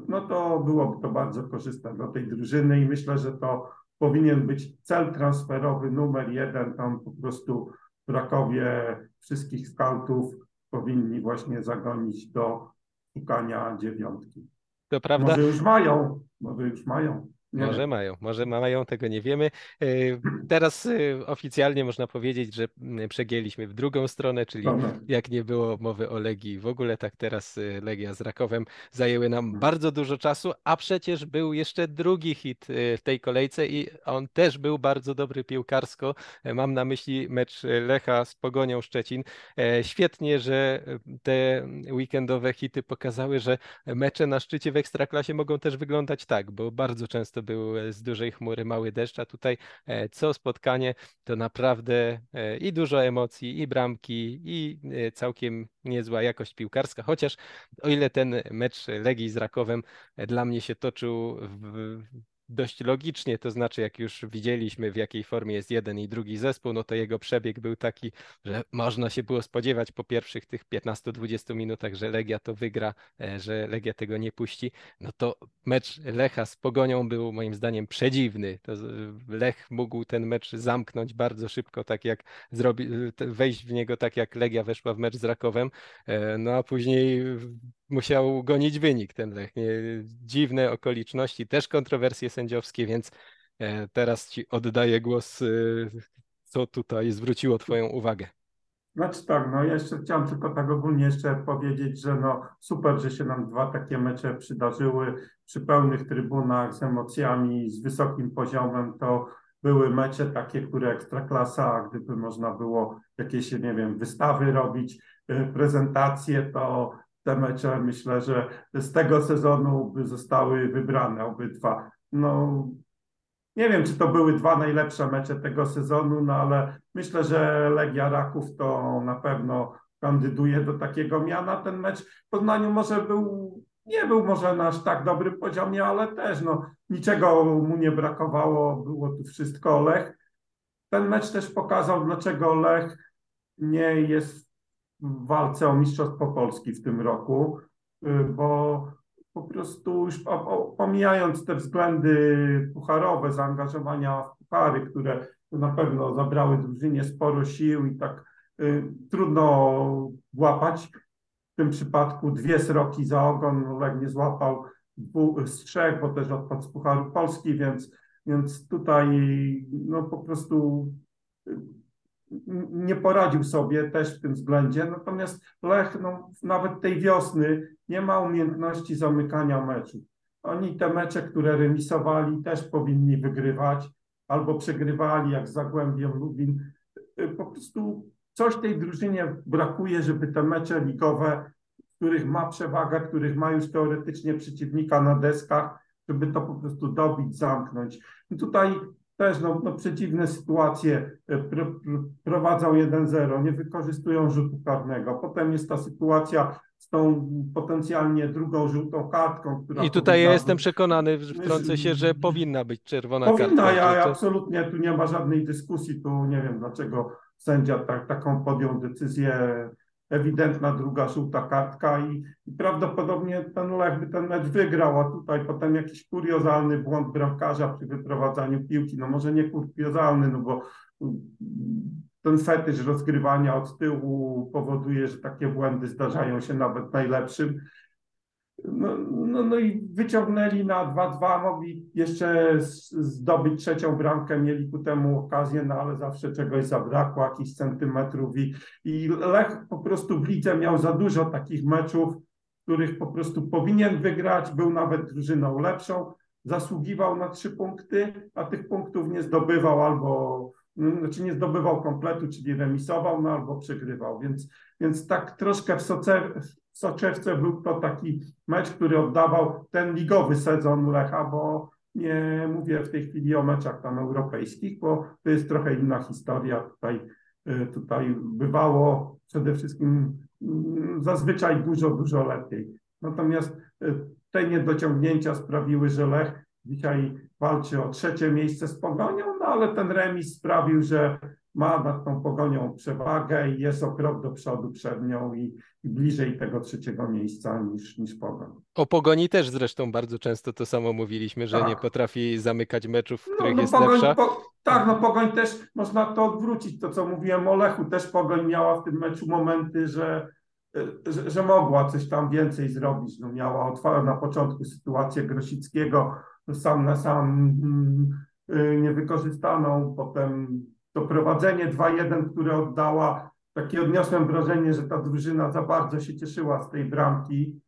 no to byłoby to bardzo korzystne dla tej drużyny i myślę, że to powinien być cel transferowy numer jeden. Tam po prostu w Krakowie wszystkich skautów powinni właśnie zagonić do szukania dziewiątki. To prawda. Może już mają, może już mają. Może mają, może mają, tego nie wiemy. E, teraz e, oficjalnie można powiedzieć, że przegięliśmy w drugą stronę, czyli jak nie było mowy o Legii w ogóle, tak teraz e, Legia z Rakowem zajęły nam bardzo dużo czasu, a przecież był jeszcze drugi hit w tej kolejce i on też był bardzo dobry piłkarsko. Mam na myśli mecz Lecha z Pogonią Szczecin. Świetnie, że te weekendowe hity pokazały, że mecze na szczycie w Ekstraklasie mogą też wyglądać tak, bo bardzo często był e, z dużej chmury mały deszcz, a tutaj e, co spotkanie to naprawdę e, i dużo emocji, i bramki, i całkiem niezła jakość piłkarska, chociaż o ile ten mecz Legii z Rakowem dla mnie się toczył w dość logicznie, to znaczy jak już widzieliśmy w jakiej formie jest jeden i drugi zespół, no to jego przebieg był taki, że można się było spodziewać po pierwszych tych 15-20 minutach, że Legia to wygra, e, że Legia tego nie puści, no to mecz Lecha z Pogonią był moim zdaniem przedziwny. To Lech mógł ten mecz zamknąć bardzo szybko, tak jak zrobi, wejść w niego tak jak Legia weszła w mecz z Rakowem, e, no a później musiał gonić wynik ten Lech. Nie? Dziwne okoliczności, też kontrowersje sędziowskie, więc e, teraz Ci oddaję głos, e, co tutaj zwróciło Twoją uwagę. Znaczy tak, no jeszcze chciałem tylko tak ogólnie jeszcze powiedzieć, że no super, że się nam dwa takie mecze przydarzyły przy pełnych trybunach z emocjami, z wysokim poziomem, to były mecze takie, które ekstraklasa, gdyby można było jakieś, nie wiem, wystawy robić, e, prezentacje, to mecze myślę, że z tego sezonu zostały wybrane obydwa. No, nie wiem, czy to były dwa najlepsze mecze tego sezonu, no ale myślę, że Legia Raków to na pewno kandyduje do takiego miana. Ten mecz w Poznaniu może był, nie był może na aż tak dobrym poziomie, ale też no, niczego mu nie brakowało, było tu wszystko Lech. Ten mecz też pokazał, dlaczego Lech nie jest walce o Mistrzostwo Polski w tym roku, y, bo po prostu już pomijając te względy pucharowe, zaangażowania w puchary, które na pewno zabrały drużynie sporo sił i tak y, trudno łapać. W tym przypadku dwie sroki za ogon Lech nie złapał z trzech, bo też odpadł z Pucharu Polski, więc, więc tutaj no po prostu y, nie poradził sobie też w tym względzie. Natomiast Lech no, nawet tej wiosny nie ma umiejętności zamykania meczów. Oni te mecze, które remisowali, też powinni wygrywać albo przegrywali, jak z Zagłębiem Lubin. Po prostu coś tej drużynie brakuje, żeby te mecze ligowe, których ma przewagę, których ma już teoretycznie przeciwnika na deskach, żeby to po prostu dobić, zamknąć. I tutaj też no, no przeciwne sytuacje e, pr, prowadzą 1-0, nie wykorzystują rzutu karnego. Potem jest ta sytuacja z tą potencjalnie drugą żółtą kartką. Która I tutaj ja jestem przekonany, wtrącę się, że powinna być czerwona powinna, kartka. Powinna, ja to... absolutnie tu nie ma żadnej dyskusji, tu nie wiem dlaczego sędzia tak, taką podjął decyzję ewidentna druga żółta kartka i, i, prawdopodobnie ten Lech by ten mecz wygrał, a tutaj potem jakiś kuriozalny błąd bramkarza przy wyprowadzaniu piłki, no może nie kuriozalny, no bo mm, ten fetysz rozgrywania od tyłu powoduje, że takie błędy zdarzają się nawet najlepszym. No, no, no i wyciągnęli na 2-2, mogli jeszcze zdobyć trzecią bramkę, mieli ku temu okazję, no ale zawsze czegoś zabrakło, jakichś centymetrów i, i Lech po prostu w lidze miał za dużo takich meczów, których po prostu powinien wygrać, był nawet drużyną lepszą, zasługiwał na trzy punkty, a tych punktów nie zdobywał albo no, znaczy nie zdobywał kompletu, czyli remisował, no albo przegrywał, więc, więc tak troszkę w, soce, soczewce był to taki mecz, który oddawał ten ligowy sezon Lecha, bo nie mówię w tej chwili o meczach tam europejskich, bo to jest trochę inna historia. Tutaj, y, tutaj bywało przede wszystkim mm, zazwyczaj dużo, dużo lepiej. Natomiast te niedociągnięcia sprawiły, że Lech dzisiaj walczy o trzecie miejsce z Pogonią, no ale ten remis sprawił, że ma nad tą Pogonią przewagę i jest o krok do przodu przed nią i, i bliżej tego trzeciego miejsca niż, niż Pogoń. O Pogoni też zresztą bardzo często to samo mówiliśmy, że Tak. nie potrafi zamykać meczów, w No, których no jest Pogoń, lepsza. po, tak, no Pogoń też, można to odwrócić, to co mówiłem o Lechu, też Pogoń miała w tym meczu momenty, że, że, że mogła coś tam więcej zrobić. No miała otwartą na początku sytuację Grosickiego sam na sam mm, niewykorzystaną, potem doprowadzenie 2-1, które oddała, takie odniosłem wrażenie, że ta drużyna za bardzo się cieszyła z tej bramki,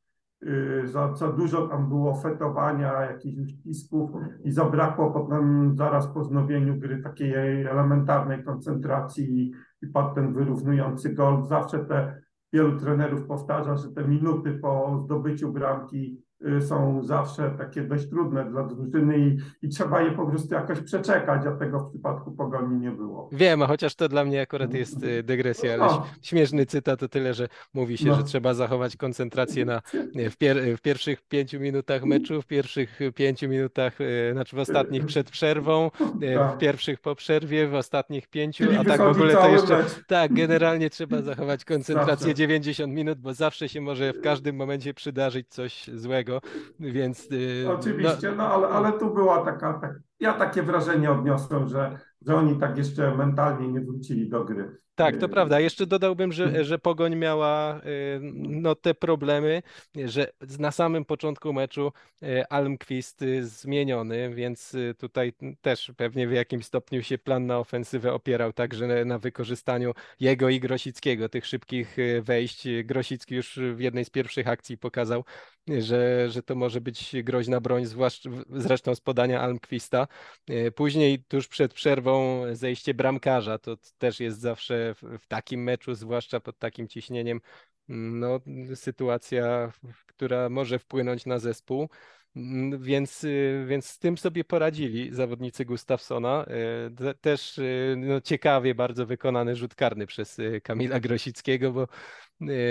yy, za, za dużo tam było fetowania, jakichś uścisków i zabrakło potem zaraz po wznowieniu gry takiej elementarnej koncentracji i, i padł ten wyrównujący gol. Zawsze te wielu trenerów powtarza, że te minuty po zdobyciu bramki są zawsze takie dość trudne dla drużyny i, i trzeba je po prostu jakoś przeczekać, a tego w przypadku Pogoni nie było. Wiem, a chociaż to dla mnie akurat jest y, dygresja, ale No. śmieszny cytat to tyle, że mówi się, No. że trzeba zachować koncentrację na, [LAUGHS] w, pier, w pierwszych pięciu minutach meczu, w pierwszych pięciu minutach, y, znaczy w ostatnich przed przerwą, y, [LAUGHS] w Tak. pierwszych po przerwie, w ostatnich pięciu, Czyli a tak w ogóle to jeszcze mecz. tak, generalnie trzeba zachować [LAUGHS] koncentrację Zawsze. 90 minut, bo zawsze się może w każdym momencie przydarzyć coś złego, więc y, no, Oczywiście, no ale, ale tu była taka, tak, ja takie wrażenie odniosłem, że, że oni tak jeszcze mentalnie nie wrócili do gry. Tak, to prawda. Jeszcze dodałbym, że, że Pogoń miała y, no, te problemy, że na samym początku meczu y, Almqvist y, zmieniony, więc tutaj też pewnie w jakimś stopniu się plan na ofensywę opierał także na, wykorzystaniu jego i Grosickiego, tych szybkich wejść. Grosicki już w jednej z pierwszych akcji pokazał, że, że to może być groźna broń, zwłaszcza zresztą z podania Almqvista. Y, Później tuż przed przerwą zejście bramkarza, to też jest zawsze w, takim meczu, zwłaszcza pod takim ciśnieniem, no, sytuacja, która może wpłynąć na zespół. Więc, y, więc z tym sobie poradzili zawodnicy Gustafsona. Te- Też y, no, ciekawie bardzo wykonany rzut karny przez y, Kamila Grosickiego, bo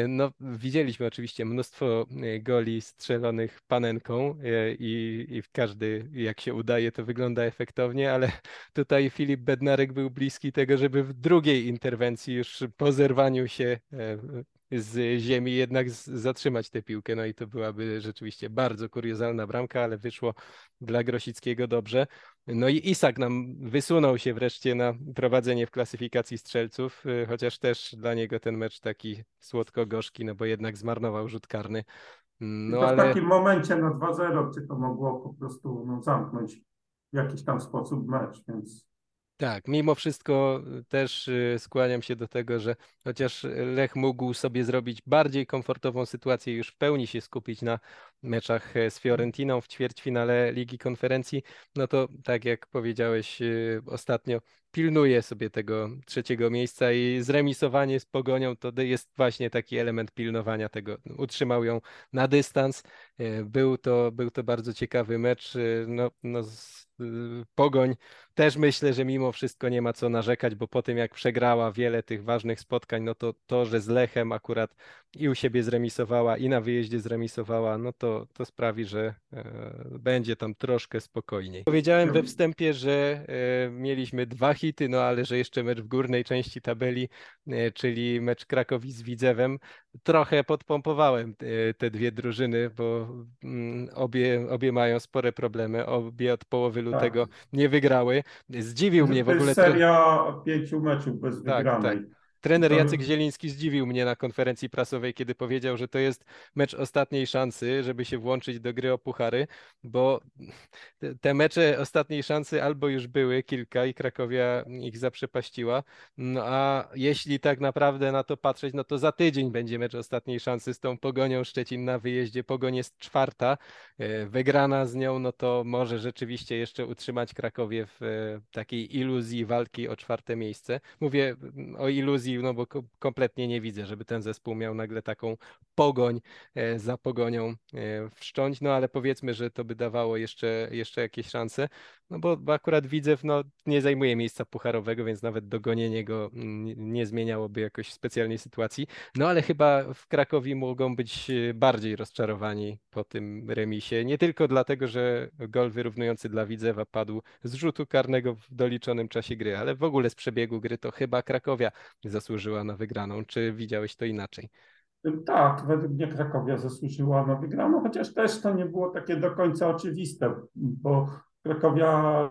no, widzieliśmy oczywiście mnóstwo y, goli strzelonych panenką y, i, i każdy, jak się udaje, to wygląda efektownie, ale [LAUGHS] tutaj Filip Bednarek był bliski tego, żeby w drugiej interwencji już po zerwaniu się e, z ziemi jednak zatrzymać tę piłkę. No i to byłaby rzeczywiście bardzo kuriozalna bramka, ale wyszło dla Grosickiego dobrze. No i Isak nam wysunął się wreszcie na prowadzenie w klasyfikacji strzelców, y, chociaż też dla niego ten mecz taki słodko-gorzki, no bo jednak zmarnował rzut karny. I No to w ale takim momencie na 2-0, czy to mogło po prostu no, zamknąć w jakiś tam sposób mecz, więc Tak, mimo wszystko y, też y, skłaniam się do tego, że chociaż Lech mógł sobie zrobić bardziej komfortową sytuację już w pełni się skupić na meczach e, z Fiorentiną w ćwierćfinale Ligi Konferencji, no to tak jak powiedziałeś y, ostatnio, pilnuje sobie tego trzeciego miejsca i zremisowanie z Pogonią to jest właśnie taki element pilnowania tego. Utrzymał ją na dystans. E, Był to, był to bardzo ciekawy mecz. y, No, no, z- y, Pogoń też myślę, że mimo wszystko nie ma co narzekać, bo po tym jak przegrała wiele tych ważnych spotkań, no to to, że z Lechem akurat i u siebie zremisowała, i na wyjeździe zremisowała, no to, to sprawi, że e, będzie tam troszkę spokojniej. Powiedziałem we wstępie, że e, mieliśmy dwa hity, no ale że jeszcze mecz w górnej części tabeli, e, czyli mecz Krakowi z Widzewem. Trochę podpompowałem e, te dwie drużyny, bo mm, obie, obie mają spore problemy, obie od połowy lutego nie wygrały. Zdziwił mnie w to ogóle. jest tre- seria pięciu meczów bez Tak, wygranej. Trener Jacek Zieliński zdziwił mnie na konferencji prasowej, kiedy powiedział, że to jest mecz ostatniej szansy, żeby się włączyć do gry o puchary, bo te- te mecze ostatniej szansy albo już były kilka i Krakowia ich zaprzepaściła, no a jeśli tak naprawdę na to patrzeć, no to za tydzień będzie mecz ostatniej szansy z tą Pogonią Szczecin na wyjeździe. Pogoń jest czwarta, e, wygrana z nią, no to może rzeczywiście jeszcze utrzymać Krakowie w e, takiej iluzji walki o czwarte miejsce. Mówię mm, o iluzji sytuacji, no bo kompletnie nie widzę, żeby ten zespół miał nagle taką pogoń za pogonią wszcząć, no ale powiedzmy, że to by dawało jeszcze, jeszcze jakieś szanse, no bo, akurat Widzew no, nie zajmuje miejsca pucharowego, więc nawet dogonienie go mm, nie zmieniałoby jakoś specjalnej sytuacji, no ale chyba w Krakowie mogą być bardziej rozczarowani po tym remisie, nie tylko dlatego, że gol wyrównujący dla Widzewa padł z rzutu karnego w doliczonym czasie gry, ale w ogóle z przebiegu gry to chyba Krakowia zasłużyła na wygraną. Czy widziałeś to inaczej? Tak, według mnie Krakowia zasłużyła na wygraną, chociaż też to nie było takie do końca oczywiste, bo Krakowia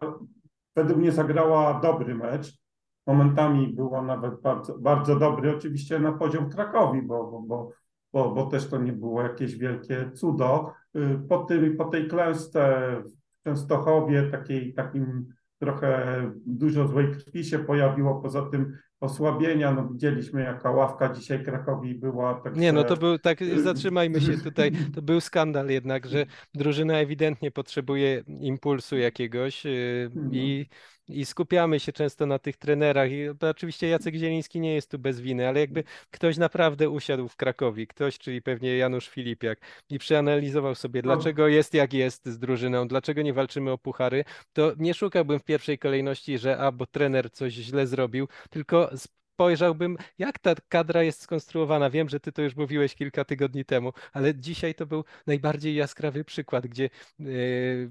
według mnie zagrała dobry mecz. Momentami było nawet bardzo, bardzo dobry, oczywiście na poziom Krakowi, bo, bo, bo, bo, bo też to nie było jakieś wielkie cudo. Y, po, tym, po tej klęsce w Częstochowie, takiej, takim trochę dużo złej krwi się pojawiło, poza tym osłabienia, no widzieliśmy jaka ławka dzisiaj Krakowi była. Także... Nie, no to był, tak zatrzymajmy się tutaj, to był skandal jednak, że drużyna ewidentnie potrzebuje impulsu jakiegoś y, i no i skupiamy się często na tych trenerach. I oczywiście Jacek Zieliński nie jest tu bez winy, ale jakby ktoś naprawdę usiadł w Krakowie, ktoś, czyli pewnie Janusz Filipiak, i przeanalizował sobie, no. dlaczego jest jak jest z drużyną, dlaczego nie walczymy o puchary, to nie szukałbym w pierwszej kolejności, że a, bo trener coś źle zrobił, tylko spojrzałbym, jak ta kadra jest skonstruowana. Wiem, że ty to już mówiłeś kilka tygodni temu, ale dzisiaj to był najbardziej jaskrawy przykład, gdzie e,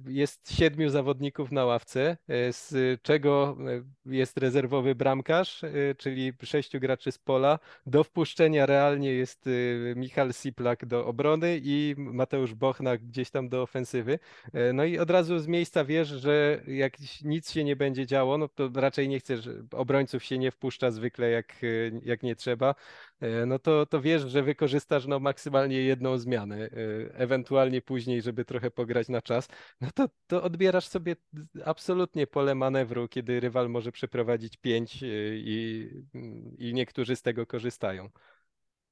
jest siedmiu zawodników na ławce, e, z czego e, jest rezerwowy bramkarz, czyli sześciu graczy z pola. Do wpuszczenia realnie jest Michal Siplak do obrony i Mateusz Bochnak gdzieś tam do ofensywy. No i od razu z miejsca wiesz, że jak nic się nie będzie działo, no to raczej nie chcesz, obrońców się nie wpuszcza zwykle jak, jak nie trzeba, e, no to, to wiesz, że wykorzystasz no, maksymalnie jedną zmianę, e, ewentualnie później, żeby trochę pograć na czas, no to, to odbierasz sobie absolutnie pole manewru, kiedy rywal może przeprowadzić pięć e, i, i niektórzy z tego korzystają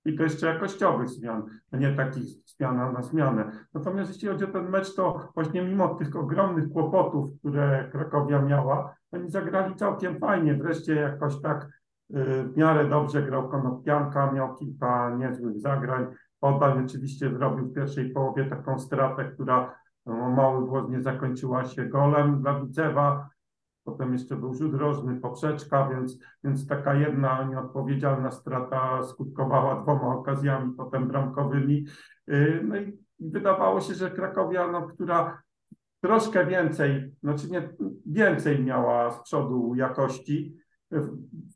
i to jeszcze jakościowych zmian, a nie takich zmian na zmianę. Natomiast jeśli chodzi o ten mecz, to właśnie mimo tych ogromnych kłopotów, które Krakowia miała, oni zagrali całkiem fajnie. Wreszcie jakoś tak w miarę dobrze grał Konopianka, miał kilka niezłych zagrań. Podań oczywiście zrobił w pierwszej połowie taką stratę, która no, mały włos nie zakończyła się golem dla Widzewa. Potem jeszcze był rzut rożny, poprzeczka, więc, więc taka jedna nieodpowiedzialna strata skutkowała dwoma okazjami potem bramkowymi. Y, no i wydawało się, że Krakowia, no, która troszkę więcej, znaczy nie więcej miała z przodu jakości,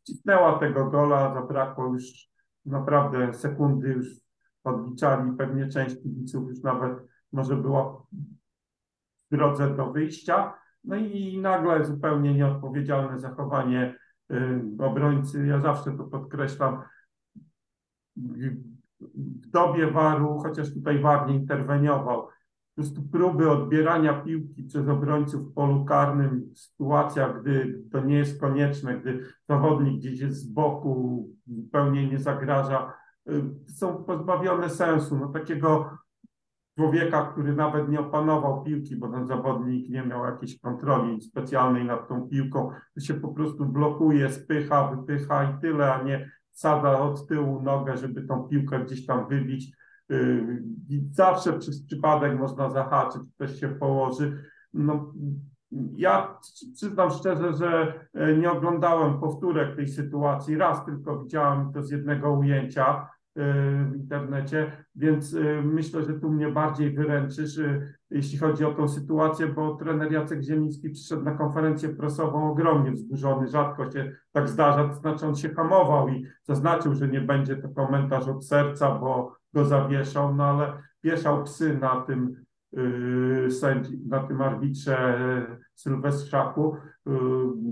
wcisnęła tego gola, zabrakło już naprawdę sekundy, już odliczali, pewnie część kibiców już nawet może była w drodze do wyjścia. No i nagle zupełnie nieodpowiedzialne zachowanie y, obrońcy, ja zawsze to podkreślam, w dobie waru, chociaż tutaj war nie interweniował, po prostu próby odbierania piłki przez obrońców w polu karnym w sytuacjach, gdy to nie jest konieczne, gdy zawodnik gdzieś jest z boku, zupełnie nie zagraża, y, są pozbawione sensu. No, takiego człowieka, który nawet nie opanował piłki, bo ten zawodnik nie miał jakiejś kontroli specjalnej nad tą piłką, to się po prostu blokuje, spycha, wypycha i tyle, a nie sada od tyłu nogę, żeby tą piłkę gdzieś tam wybić i zawsze przez przypadek można zahaczyć, ktoś się położy. No, ja przyznam szczerze, że e, nie oglądałem powtórek tej sytuacji. Raz tylko widziałem to z jednego ujęcia e, w internecie, więc e, myślę, że tu mnie bardziej wyręczysz, jeśli chodzi o tą sytuację, bo trener Jacek Ziemiński przyszedł na konferencję prasową ogromnie wzburzony, rzadko się tak zdarza, to znaczy on się hamował i zaznaczył, że nie będzie to komentarz od serca, bo go zawieszał, no ale wieszał psy na tym yy, sędzi, na tym arbitrze yy, Sylwestrzaku. Yy,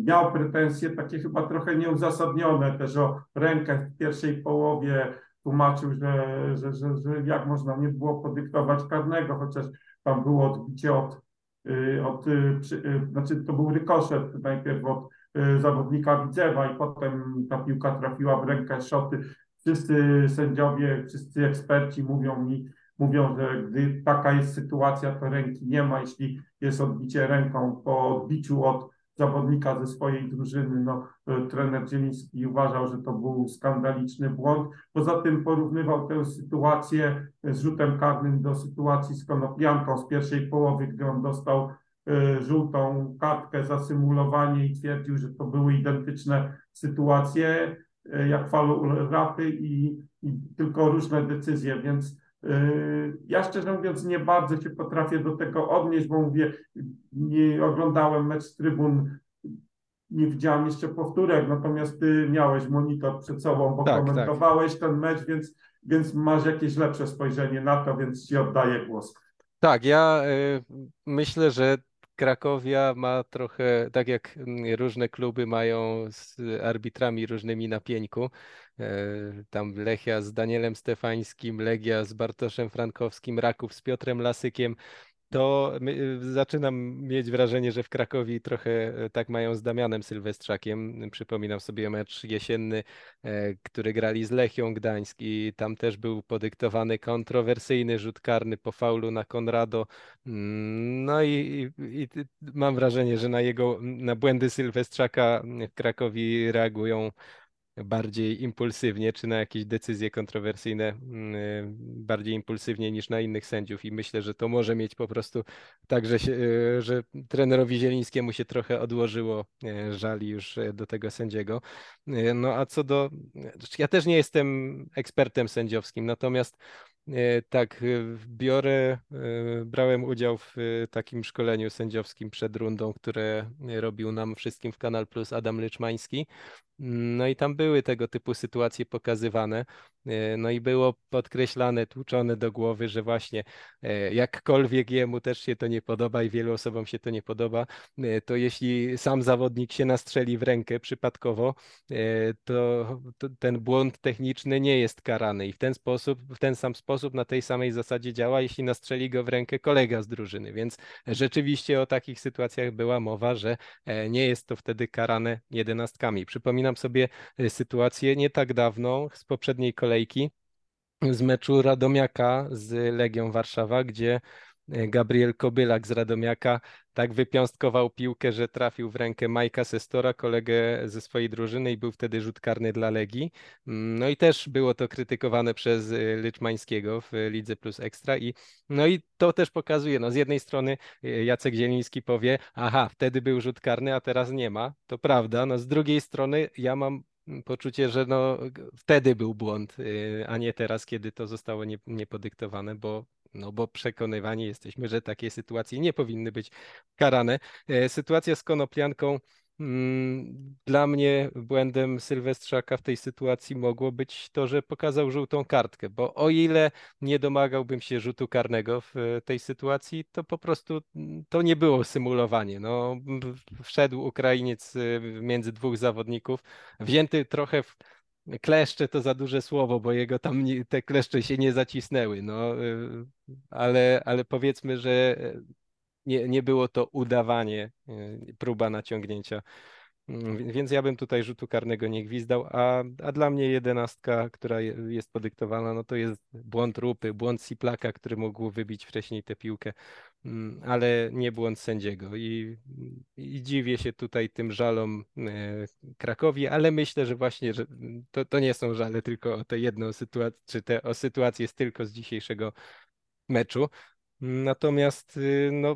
miał pretensje takie chyba trochę nieuzasadnione też o rękę w pierwszej połowie. Tłumaczył, że, że, że, że jak można nie było podyktować karnego, chociaż tam było odbicie od, yy, od przy, yy, znaczy to był rykoszet najpierw od zawodnika Widzewa i potem ta piłka trafiła w rękę Szoty wszyscy sędziowie, wszyscy eksperci mówią mi, mówią, że gdy taka jest sytuacja, to ręki nie ma. Jeśli jest odbicie ręką po odbiciu od zawodnika ze swojej drużyny. No, trener Zieliński uważał, że to był skandaliczny błąd. Poza tym porównywał tę sytuację z rzutem karnym do sytuacji z Konopianką z pierwszej połowy, gdy on dostał żółtą kartkę za symulowanie i twierdził, że to były identyczne sytuacje jak falu rapy i, i tylko różne decyzje, więc Yy, ja szczerze mówiąc nie bardzo się potrafię do tego odnieść, bo mówię, nie oglądałem mecz z trybun, nie widziałem jeszcze powtórek, natomiast ty miałeś monitor przed sobą, bo tak, komentowałeś tak. ten mecz, więc, więc masz jakieś lepsze spojrzenie na to, więc ci oddaję głos. Tak, ja y, myślę, że Krakowia ma trochę, tak jak różne kluby mają z arbitrami różnymi na pieńku, e, tam Lechia z Danielem Stefańskim, Legia z Bartoszem Frankowskim, Raków z Piotrem Lasykiem, to y, zaczynam mieć wrażenie, że w Krakowie trochę e, tak mają z Damianem Sylwestrzakiem. Przypominam sobie mecz jesienny, e, który grali z Lechią Gdańsk i tam też był podyktowany kontrowersyjny rzut karny po faulu na Konrado. Mm, no i, i mam wrażenie, że na jego, na błędy Sylwestrzaka w Krakowie reagują bardziej impulsywnie, czy na jakieś decyzje kontrowersyjne mm, y, bardziej impulsywnie niż na innych sędziów i myślę, że to może mieć po prostu tak, że, y, że trenerowi Zielińskiemu się trochę odłożyło y, żali już do tego sędziego. No a co do, ja też nie jestem ekspertem sędziowskim, natomiast tak, biorę, brałem udział w takim szkoleniu sędziowskim przed rundą, które robił nam wszystkim w Kanal Plus Adam Lyczmański. No i tam były tego typu sytuacje pokazywane. E, no i było podkreślane, tłuczone do głowy, że właśnie e, jakkolwiek jemu też się to nie podoba i wielu osobom się to nie podoba, e, to jeśli sam zawodnik się nastrzeli w rękę przypadkowo, to ten błąd techniczny nie jest karany i w ten sposób, w ten sam sposób, na tej samej zasadzie działa, jeśli nastrzeli go w rękę kolega z drużyny. Więc rzeczywiście o takich sytuacjach była mowa, że nie jest to wtedy karane jedenastkami. Przypominam sobie sytuację nie tak dawno z poprzedniej kolejki, z meczu Radomiaka z Legią Warszawa, gdzie e, Gabriel Kobylak z Radomiaka tak wypiąstkował piłkę, że trafił w rękę Majka Sestora, kolegę ze swojej drużyny i był wtedy rzut karny dla Legii. Mm, no i też było to krytykowane przez e, Lyczmańskiego w Lidze Plus Ekstra i no i to też pokazuje, no z jednej strony e, Jacek Zieliński powie, aha, wtedy był rzut karny, a teraz nie ma, to prawda, no z drugiej strony ja mam poczucie, że no, wtedy był błąd, a nie teraz, kiedy to zostało nie, niepodyktowane, bo, no, bo przekonywani jesteśmy, że takie sytuacje nie powinny być karane. E, sytuacja z konoplianką Mm, dla mnie błędem Sylwestrzaka w tej sytuacji mogło być to, że pokazał żółtą kartkę, bo o ile nie domagałbym się rzutu karnego w tej sytuacji, to po prostu mm, to nie było symulowanie. No, wszedł Ukrainiec y, między dwóch zawodników, wzięty trochę w kleszcze to za duże słowo, bo jego tam nie, te kleszcze się nie zacisnęły, no, y, ale, ale powiedzmy, że nie, nie było to udawanie, e, próba naciągnięcia. Mm, więc ja bym tutaj rzutu karnego nie gwizdał, a, a dla mnie jedenastka, która jest podyktowana, no to jest błąd Rupy, błąd Siplaka, który mógł wybić wcześniej tę piłkę, mm, ale nie błąd sędziego. I, i dziwię się tutaj tym żalom e, Krakowi, ale myślę, że właśnie że to, to nie są żale tylko o tę jedną sytuację, czy te o sytuację tylko z dzisiejszego meczu. Natomiast y, no,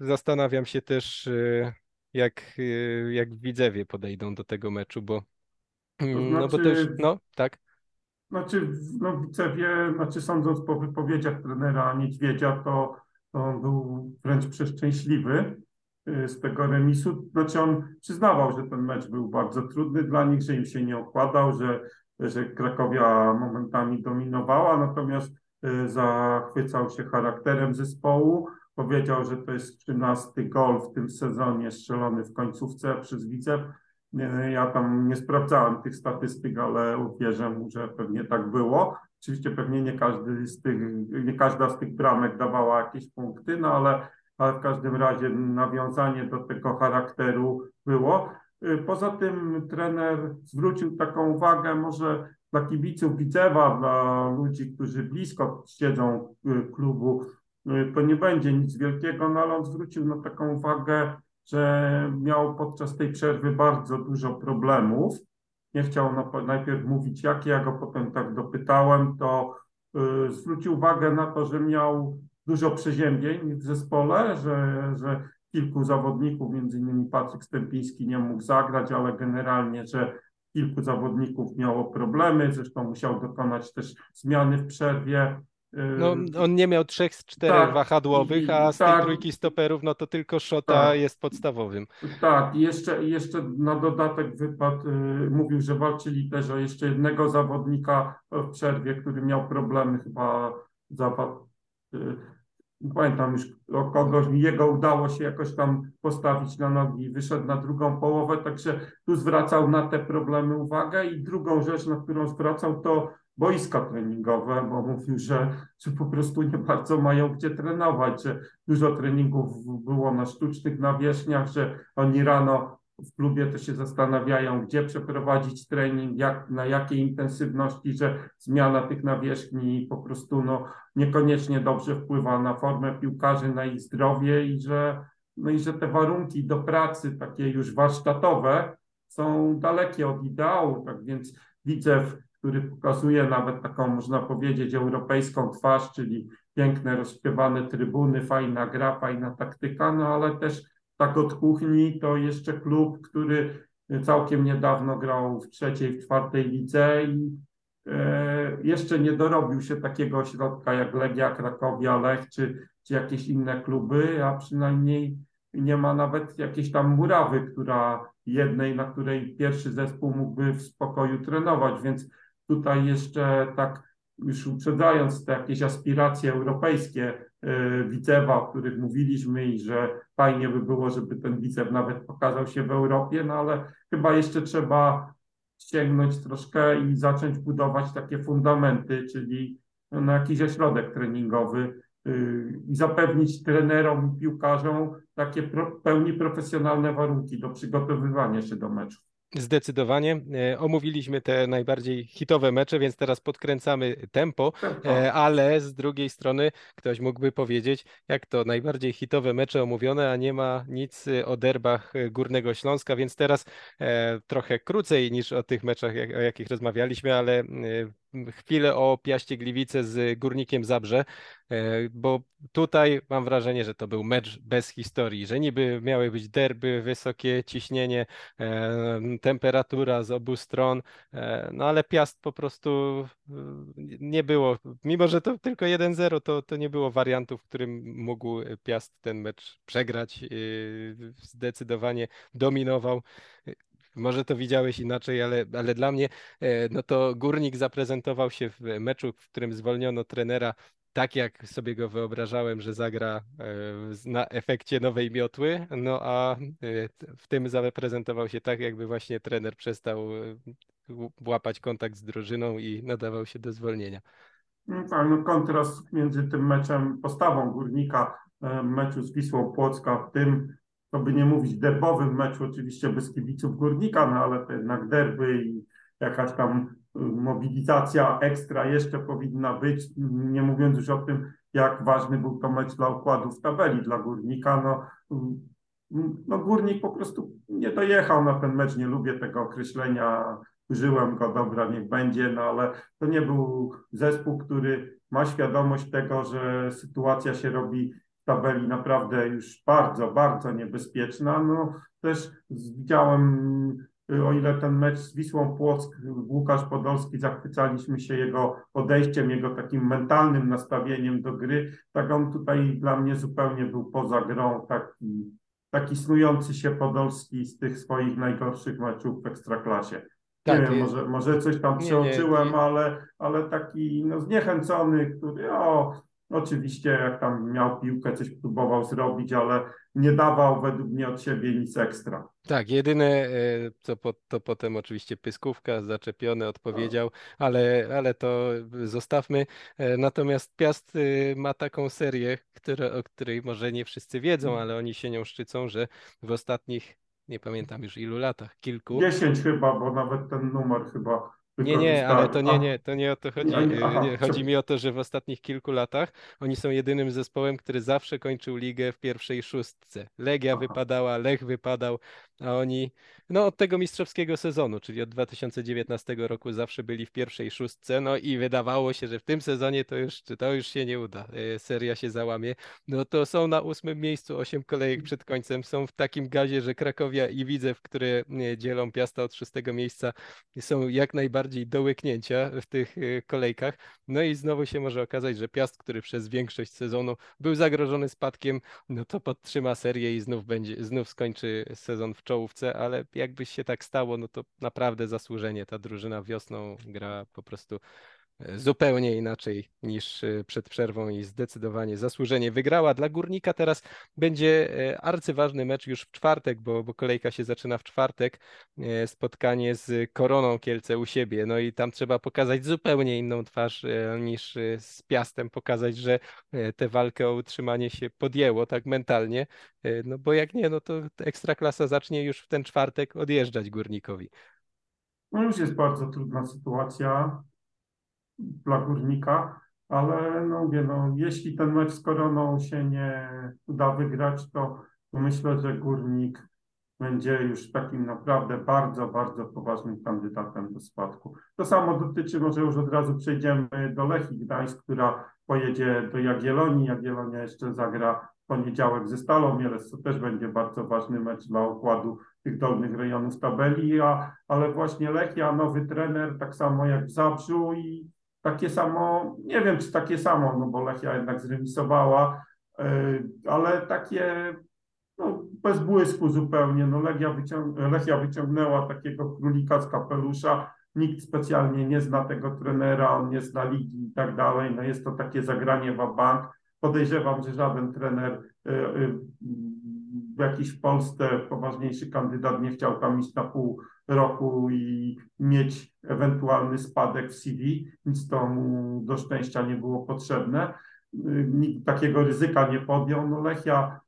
zastanawiam się też, y, jak, y, jak widzewie podejdą do tego meczu, bo mm, no bo znaczy- no tak. Znaczy, no widzewie, znaczy sądząc po wypowiedziach trenera Niedźwiedzia, to, to on był wręcz przeszczęśliwy z tego remisu. Znaczy on przyznawał, że ten mecz był bardzo trudny dla nich, że im się nie okładał, że, że Krakowia momentami dominowała, natomiast Y, zachwycał się charakterem zespołu. Powiedział, że to jest 13 gol w tym sezonie strzelony w końcówce przez Widzew. Ja tam nie sprawdzałem tych statystyk, ale uwierzę mu, że pewnie tak było. Oczywiście pewnie nie, każdy z tych, nie każda z tych bramek dawała jakieś punkty, no ale, ale w każdym razie nawiązanie do tego charakteru było. Y, poza tym trener zwrócił taką uwagę, może dla kibiców Widzewa, dla ludzi, którzy blisko siedzą klubu, y, to nie będzie nic wielkiego, no ale on zwrócił na taką uwagę, że miał podczas tej przerwy bardzo dużo problemów. Nie chciał najpierw mówić jakie, ja go potem tak dopytałem, to y, zwrócił uwagę na to, że miał dużo przeziębień w zespole, że, że kilku zawodników, między innymi Patryk Stępiński nie mógł zagrać, ale generalnie, że kilku zawodników miało problemy, zresztą musiał dokonać też zmiany w przerwie. No, on nie miał trzech z czterech tak, wahadłowych, a z tak, tej trójki stoperów, no to tylko Szota tak, jest podstawowym. Tak, i jeszcze, jeszcze na dodatek wypadł, y, mówił, że walczyli też o jeszcze jednego zawodnika w przerwie, który miał problemy, chyba zapadł y, pamiętam już o kogoś, jego udało się jakoś tam postawić na nogi, wyszedł na drugą połowę, także tu zwracał na te problemy uwagę i drugą rzecz, na którą zwracał to boiska treningowe, bo mówił, że, że po prostu nie bardzo mają gdzie trenować, że dużo treningów było na sztucznych nawierzchniach, że oni rano w klubie to się zastanawiają, gdzie przeprowadzić trening, jak, na jakiej intensywności, że zmiana tych nawierzchni po prostu no, niekoniecznie dobrze wpływa na formę piłkarzy, na ich zdrowie i że, no i że te warunki do pracy takie już warsztatowe są dalekie od ideału, tak więc Widzew, który pokazuje nawet taką, można powiedzieć, europejską twarz, czyli piękne, rozśpiewane trybuny, fajna gra, fajna taktyka, no ale też tak od kuchni to jeszcze klub, który całkiem niedawno grał w trzeciej, w czwartej lidze i e, jeszcze nie dorobił się takiego ośrodka jak Legia, Krakowia, Lech czy, czy jakieś inne kluby, a przynajmniej nie ma nawet jakiejś tam murawy, która jednej, na której pierwszy zespół mógłby w spokoju trenować, więc tutaj jeszcze tak już uprzedzając te jakieś aspiracje europejskie, E, Wicewa, o których mówiliśmy i że fajnie by było, żeby ten Wicew nawet pokazał się w Europie, no ale chyba jeszcze trzeba sięgnąć troszkę i zacząć budować takie fundamenty, czyli no, jakiś ośrodek treningowy y, i zapewnić trenerom i piłkarzom takie pro, pełni profesjonalne warunki do przygotowywania się do meczu. Zdecydowanie. E, omówiliśmy te najbardziej hitowe mecze, więc teraz podkręcamy tempo, e, ale z drugiej strony ktoś mógłby powiedzieć, jak to najbardziej hitowe mecze omówione, a nie ma nic o derbach Górnego Śląska, więc teraz e, trochę krócej niż o tych meczach, o jakich rozmawialiśmy, ale chwilę o Piaście Gliwice z Górnikiem Zabrze, e, bo tutaj mam wrażenie, że to był mecz bez historii, że niby miały być derby, wysokie ciśnienie, e, temperatura z obu stron, e, no ale Piast po prostu nie było, mimo że to tylko 1-0, to, to nie było wariantu, w którym mógł Piast ten mecz przegrać, zdecydowanie dominował. Może to widziałeś inaczej, ale, ale dla mnie e, no to Górnik zaprezentował się w meczu, w którym zwolniono trenera tak, jak sobie go wyobrażałem, że zagra e, na efekcie nowej miotły, no a e, w tym zaprezentował się tak, jakby właśnie trener przestał łapać kontakt z drużyną i nadawał się do zwolnienia. No tak, no kontrast między tym meczem, postawą Górnika, meczu z Wisłą Płocka, tym to by nie mówić derbowym meczu, oczywiście bez kibiców Górnika, no ale to jednak derby i jakaś tam y, mobilizacja ekstra jeszcze powinna być, nie mówiąc już o tym, jak ważny był to mecz dla układu w tabeli dla Górnika. No, y, no Górnik po prostu nie dojechał na ten mecz, nie lubię tego określenia, użyłem go, dobra, niech będzie, no ale to nie był zespół, który ma świadomość tego, że sytuacja się robi tabeli naprawdę już bardzo, bardzo niebezpieczna. No też widziałem, o ile ten mecz z Wisłą Płock, Łukasz Podolski, zachwycaliśmy się jego podejściem, jego takim mentalnym nastawieniem do gry, tak on tutaj dla mnie zupełnie był poza grą, taki, taki snujący się Podolski z tych swoich najgorszych meczów w Ekstraklasie. Tak, nie wiem, może, może coś tam przeoczyłem, ale, ale taki no, zniechęcony, który o, Oczywiście jak tam miał piłkę, coś próbował zrobić, ale nie dawał według mnie od siebie nic ekstra. Tak, jedyne e, co po, to potem oczywiście pyskówka, zaczepiony odpowiedział, ale, ale to zostawmy. E, natomiast Piast e, ma taką serię, o której może nie wszyscy wiedzą, mm. ale oni się nią szczycą, że w ostatnich, nie pamiętam już ilu latach, kilku. Dziesięć chyba, bo nawet ten numer chyba Nie, nie, ale to nie, nie, to nie o to chodzi. nie, Chodzi mi o to, że w ostatnich kilku latach oni są jedynym zespołem, który zawsze kończył ligę w pierwszej szóstce. Legia wypadała, Lech wypadał, a oni, no od tego mistrzowskiego sezonu, czyli od 2019 roku zawsze byli w pierwszej szóstce, no i wydawało się, że w tym sezonie to już, to już się nie uda, e, seria się załamie. No to są na ósmym miejscu, osiem kolejek przed końcem, są w takim gazie, że Krakowia i Widzew, które nie, dzielą Piasta od szóstego miejsca, są jak najbardziej do łyknięcia w tych y, kolejkach. No i znowu się może okazać, że Piast, który przez większość sezonu był zagrożony spadkiem, no to podtrzyma serię i znów będzie, znów skończy sezon w czołówce, ale jakby się tak stało, no to naprawdę zasłużenie. Ta drużyna wiosną gra po prostu zupełnie inaczej niż e, przed przerwą i zdecydowanie zasłużenie wygrała. Dla Górnika teraz będzie e, arcyważny mecz już w czwartek, bo, bo kolejka się zaczyna w czwartek. e, Spotkanie z Koroną Kielce u siebie. No i tam trzeba pokazać zupełnie inną twarz niż z Piastem, pokazać, że tę walkę o utrzymanie się podjęło tak mentalnie. No bo jak nie, no to Ekstraklasa zacznie już w ten czwartek odjeżdżać Górnikowi. No już jest bardzo trudna sytuacja dla Górnika, ale no mówię, no, jeśli ten mecz z Koroną się nie uda wygrać, to, myślę, że Górnik będzie już takim naprawdę bardzo, bardzo poważnym kandydatem do spadku. To samo dotyczy, może już od razu przejdziemy do Lechii Gdańsk, która pojedzie do Jagiellonii. Jagiellonia jeszcze zagra poniedziałek ze Stalą Mielec, to też będzie bardzo ważny mecz dla układu tych dolnych rejonów tabeli, a, ale właśnie Lechia, nowy trener, tak samo jak w Zabrzu i takie samo, nie wiem czy takie samo, no bo Lechia jednak zremisowała, yy, ale takie no, bez błysku zupełnie. No, Legia wyciąg Lechia wyciągnęła takiego królika z kapelusza. Nikt specjalnie nie zna tego trenera, on nie zna ligi i tak dalej. No, jest to takie zagranie w bank. Podejrzewam, że żaden trener y, y, jakiś w Polsce poważniejszy kandydat nie chciał tam iść na pół roku i mieć ewentualny spadek w CV, nic to mu do szczęścia nie było potrzebne. Nikt takiego ryzyka nie podjął. No Lechia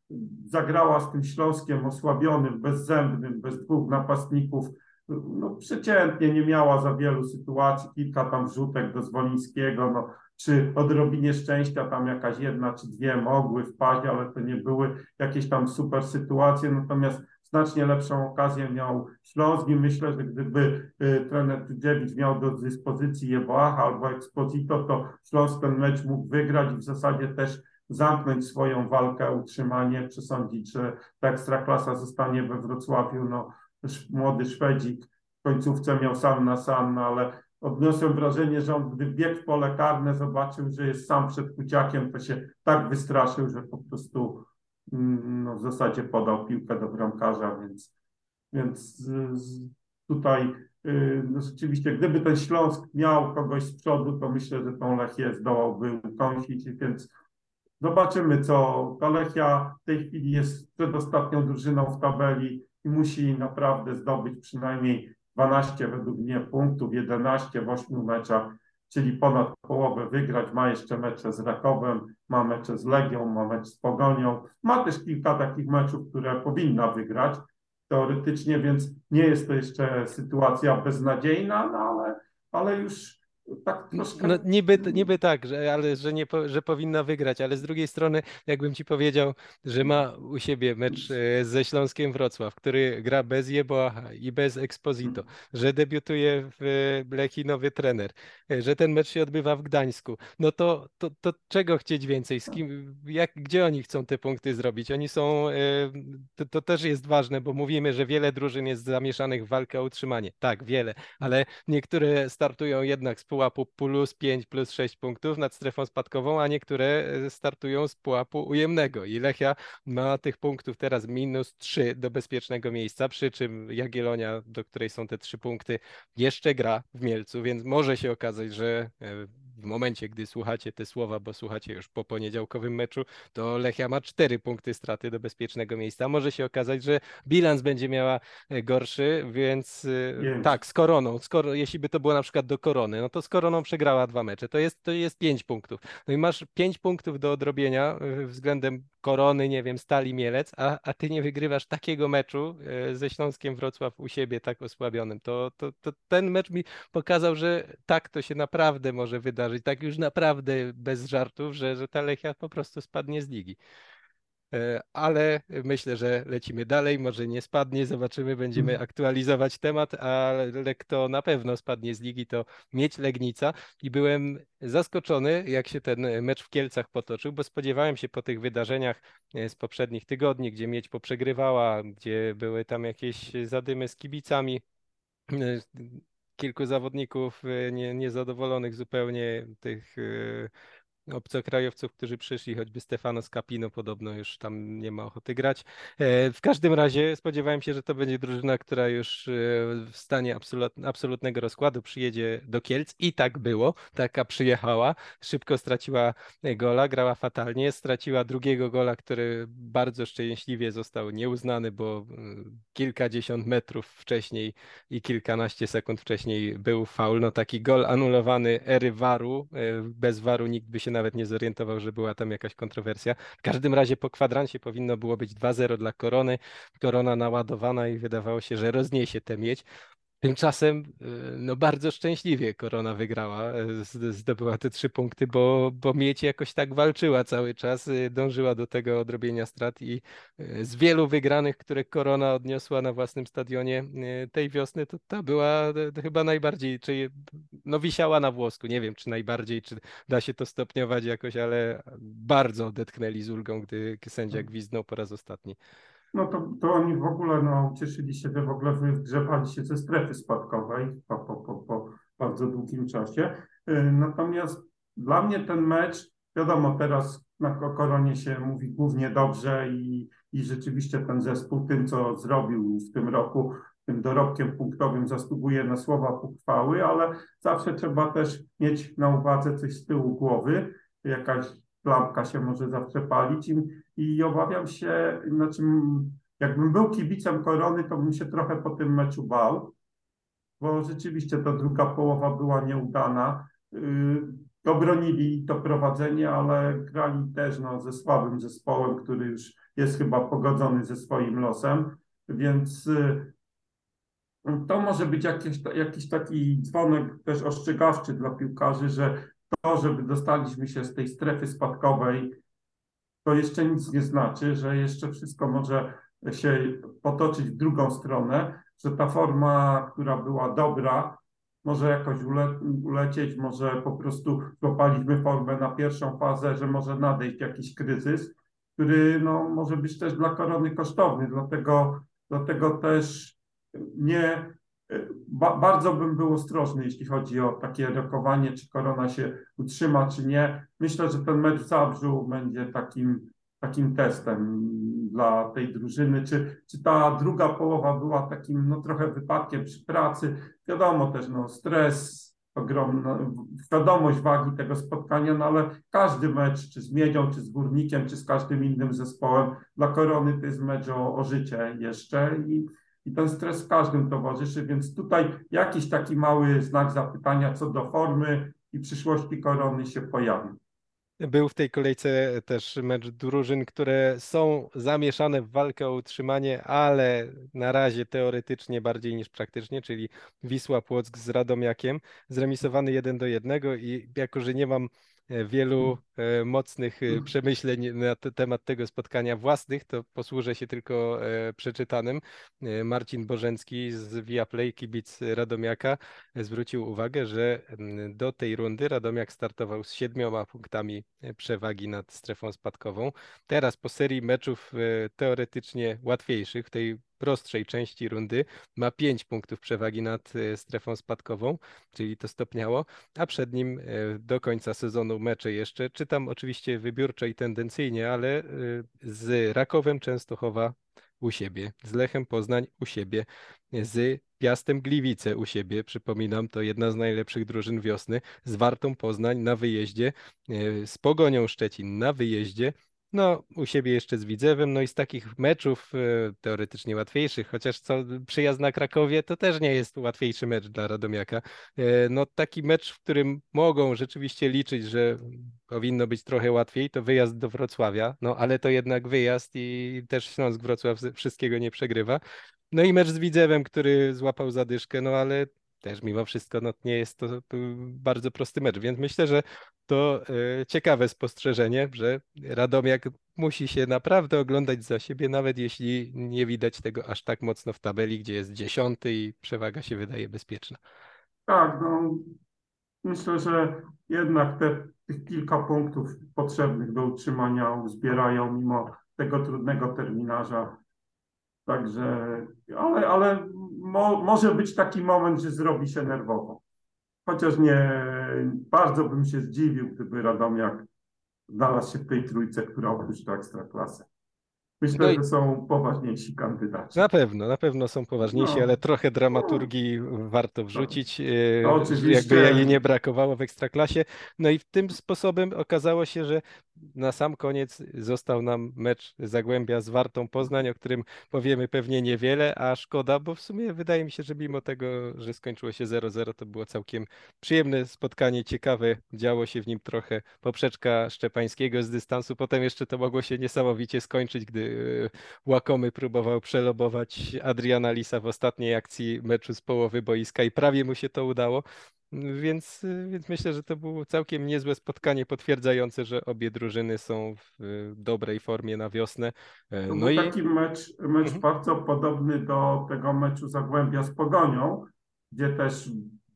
zagrała z tym Śląskiem osłabionym, bezzębnym, bez dwóch napastników. No przeciętnie nie miała za wielu sytuacji, kilka tam wrzutek do Zwolińskiego, no, czy odrobinie szczęścia tam jakaś jedna czy dwie mogły wpaść, ale to nie były jakieś tam super sytuacje, natomiast znacznie lepszą okazję miał Śląsk i myślę, że gdyby y, trener Tudziewicz miał do dyspozycji Jeboacha albo Exposito, to Śląsk ten mecz mógł wygrać i w zasadzie też zamknąć swoją walkę utrzymanie, przesądzić, że ta ekstraklasa zostanie we Wrocławiu. No, młody Szwedzik w końcówce miał sam na sam, no, ale odniosłem wrażenie, że on gdy biegł w pole karne, zobaczył, że jest sam przed Kuciakiem, to się tak wystraszył, że po prostu no, w zasadzie podał piłkę do bramkarza, więc, więc tutaj y, no, rzeczywiście, gdyby ten Śląsk miał kogoś z przodu, to myślę, że tą Lechię zdołałby ukąsić, więc Zobaczymy, co ta Lechia w tej chwili jest przedostatnią drużyną w tabeli i musi naprawdę zdobyć przynajmniej 12 według mnie punktów, 11 w 8 meczach, czyli ponad połowę wygrać. Ma jeszcze mecze z Rakowem, ma mecze z Legią, ma mecz z Pogonią. Ma też kilka takich meczów, które powinna wygrać teoretycznie, więc nie jest to jeszcze sytuacja beznadziejna, no ale, ale już tak troszkę... No niby, niby tak, że, ale że, nie, że powinna wygrać, ale z drugiej strony, jakbym ci powiedział, że ma u siebie mecz e, ze Śląskiem Wrocław, który gra bez Jeboacha i bez Exposito, że debiutuje w e, Lechii nowy trener, e, że ten mecz się odbywa w Gdańsku, no to, to, to czego chcieć więcej? Z kim, jak, gdzie oni chcą te punkty zrobić? Oni są, to, to też jest ważne, bo mówimy, że wiele drużyn jest zamieszanych w walkę o utrzymanie. Tak, wiele, ale niektóre startują jednak z pułapu plus 5, plus 6 punktów nad strefą spadkową, a niektóre e, startują z pułapu ujemnego. I Lechia ma tych punktów teraz minus 3 do bezpiecznego miejsca, przy czym Jagiellonia, do której są te 3 punkty, jeszcze gra w Mielcu, więc może się okazać, że e, w momencie, gdy słuchacie te słowa, bo słuchacie już po poniedziałkowym meczu, to Lechia ma 4 punkty straty do bezpiecznego miejsca. Może się okazać, że bilans będzie miała e, gorszy, więc e, Pięć. tak, z Koroną, skoro, jeśli by to było na przykład do Korony, no to z Koroną przegrała dwa mecze, to jest, to jest 5 punktów. No i masz 5 punktów do odrobienia e, względem Korony, nie wiem, Stali Mielec, a, a ty nie wygrywasz takiego meczu e, ze Śląskiem Wrocław u siebie tak osłabionym. To, to, to ten mecz mi pokazał, że tak to się naprawdę może wydarzyć, tak już naprawdę bez żartów, że, że ta Lechia po prostu spadnie z ligi. E, ale myślę, że lecimy dalej. Może nie spadnie, zobaczymy, będziemy Mhm. aktualizować temat, ale kto na pewno spadnie z ligi, to mieć Legnica. I byłem zaskoczony, jak się ten mecz w Kielcach potoczył, bo spodziewałem się po tych wydarzeniach e, z poprzednich tygodni, gdzie Miedź poprzegrywała, gdzie były tam jakieś zadymy z kibicami. e, Kilku zawodników nie, niezadowolonych zupełnie tych obcokrajowców, którzy przyszli, choćby Stefano Scapino podobno już tam nie ma ochoty grać. E, W każdym razie spodziewałem się, że to będzie drużyna, która już e, w stanie absolut, absolutnego rozkładu przyjedzie do Kielc. I tak było, taka przyjechała, szybko straciła gola, grała fatalnie, straciła drugiego gola, który bardzo szczęśliwie został nieuznany, bo kilkadziesiąt metrów wcześniej i kilkanaście sekund wcześniej był faul, no taki gol anulowany ery waru, e, bez waru nikt by się nawet nie zorientował, że była tam jakaś kontrowersja. W każdym razie po kwadransie powinno było być 2-0 dla Korony. Korona naładowana i wydawało się, że rozniesie tę miedź. Tymczasem y, no bardzo szczęśliwie Korona wygrała, y, zdobyła te trzy punkty, bo, bo Miedź jakoś tak walczyła cały czas, y, dążyła do tego odrobienia strat i z wielu wygranych, które Korona odniosła na własnym stadionie tej wiosny, to ta była chyba najbardziej, czy no wisiała na włosku, nie wiem czy najbardziej, czy da się to stopniować jakoś, ale bardzo odetchnęli z ulgą, gdy sędzia gwizdnął po raz ostatni. No to, to oni w ogóle no, cieszyli się, że w ogóle wygrzewali się ze strefy spadkowej po, po, po, po bardzo długim czasie. Y, Natomiast dla mnie ten mecz, wiadomo, teraz na Ko- Koronie się mówi głównie dobrze i, i rzeczywiście ten zespół tym, co zrobił w tym roku, tym dorobkiem punktowym zasługuje na słowa pochwały, ale zawsze trzeba też mieć na uwadze coś z tyłu głowy, jakaś lampka się może zawsze palić i, i obawiam się, znaczy jakbym był kibicem Korony, to bym się trochę po tym meczu bał, bo rzeczywiście ta druga połowa była nieudana. Yy, Obronili to prowadzenie, ale grali też no, ze słabym zespołem, który już jest chyba pogodzony ze swoim losem, więc yy, to może być jakiś taki dzwonek też ostrzegawczy dla piłkarzy, że to, żeby dostaliśmy się z tej strefy spadkowej, to jeszcze nic nie znaczy, że jeszcze wszystko może się potoczyć w drugą stronę, że ta forma, która była dobra, może jakoś ule, ulecieć, może po prostu złapaliśmy formę na pierwszą fazę, że może nadejść jakiś kryzys, który no, może być też dla korony kosztowny. Dlatego, dlatego też nie ba, bardzo bym był ostrożny, jeśli chodzi o takie rokowanie, czy korona się utrzyma, czy nie. Myślę, że ten mecz w Zabrzu będzie takim, takim testem dla tej drużyny. Czy, czy ta druga połowa była takim no, trochę wypadkiem przy pracy? Wiadomo też, no, stres, ogromna świadomość wagi tego spotkania, no ale każdy mecz, czy z Miedzią, czy z Górnikiem, czy z każdym innym zespołem, dla Korony to jest mecz o, o życie jeszcze i, i ten stres każdym towarzyszy, więc tutaj jakiś taki mały znak zapytania co do formy i przyszłości Korony się pojawił. Był w tej kolejce też mecz drużyn, które są zamieszane w walkę o utrzymanie, ale na razie teoretycznie bardziej niż praktycznie, czyli Wisła Płock z Radomiakiem, zremisowany 1 do 1 i jako, że nie mam wielu e, mocnych e, przemyśleń na te- temat tego spotkania własnych, to posłużę się tylko e, przeczytanym. E, Marcin Bożencki z Viaplay, kibic Radomiaka, e, zwrócił uwagę, że mm, do tej rundy Radomiak startował z siedmioma punktami e, przewagi nad strefą spadkową. Teraz po serii meczów e, teoretycznie łatwiejszych, w tej prostszej części rundy, ma pięć punktów przewagi nad e, strefą spadkową, czyli to stopniało, a przed nim e, do końca sezonu mecze jeszcze. Czytam oczywiście wybiórczo i tendencyjnie, ale e, z Rakowem Częstochowa u siebie, z Lechem Poznań u siebie, z Piastem Gliwice u siebie, przypominam, to jedna z najlepszych drużyn wiosny, z Wartą Poznań na wyjeździe, z Pogonią Szczecin na wyjeździe No, u siebie jeszcze z Widzewem, no i z takich meczów e, teoretycznie łatwiejszych, chociaż co przyjazd na Krakowie to też nie jest łatwiejszy mecz dla Radomiaka. E, No taki mecz, w którym mogą rzeczywiście liczyć, że powinno być trochę łatwiej, to wyjazd do Wrocławia, no ale to jednak wyjazd i też Śląsk Wrocław wszystkiego nie przegrywa. No i mecz z Widzewem, który złapał zadyszkę, no ale też mimo wszystko no, nie jest to, bardzo prosty mecz, więc myślę, że to e, ciekawe spostrzeżenie, że Radomiak musi się naprawdę oglądać za siebie, nawet jeśli nie widać tego aż tak mocno w tabeli, gdzie jest dziesiąty i przewaga się wydaje bezpieczna. Tak, no myślę, że jednak te, tych kilka punktów potrzebnych do utrzymania uzbierają mimo tego trudnego terminarza. Także, ale, ale mo, może być taki moment, że zrobi się nerwowo. Chociaż nie, bardzo bym się zdziwił, gdyby Radomiak znalazł się w tej trójce, która opuszcza ekstraklasę. Myślę, No i- że są poważniejsi kandydaci. Na pewno, na pewno są poważniejsi, No. ale trochę dramaturgii warto wrzucić, e, To oczywiście. jakby jej nie brakowało w Ekstraklasie. No i w tym sposobem okazało się, że na sam koniec został nam mecz Zagłębia z Wartą Poznań, o którym powiemy pewnie niewiele, a szkoda, bo w sumie wydaje mi się, że mimo tego, że skończyło się 0-0, to było całkiem przyjemne spotkanie, ciekawe, działo się w nim trochę poprzeczka Szczepańskiego z dystansu, potem jeszcze to mogło się niesamowicie skończyć, gdy e, Łakomy próbował przelobować Adriana Lisa w ostatniej akcji meczu z połowy boiska i prawie mu się to udało. Więc, więc myślę, że to było całkiem niezłe spotkanie potwierdzające, że obie drużyny są w e, dobrej formie na wiosnę. E, No był i taki mecz, mecz Mhm. bardzo podobny do tego meczu Zagłębia z Pogonią, gdzie też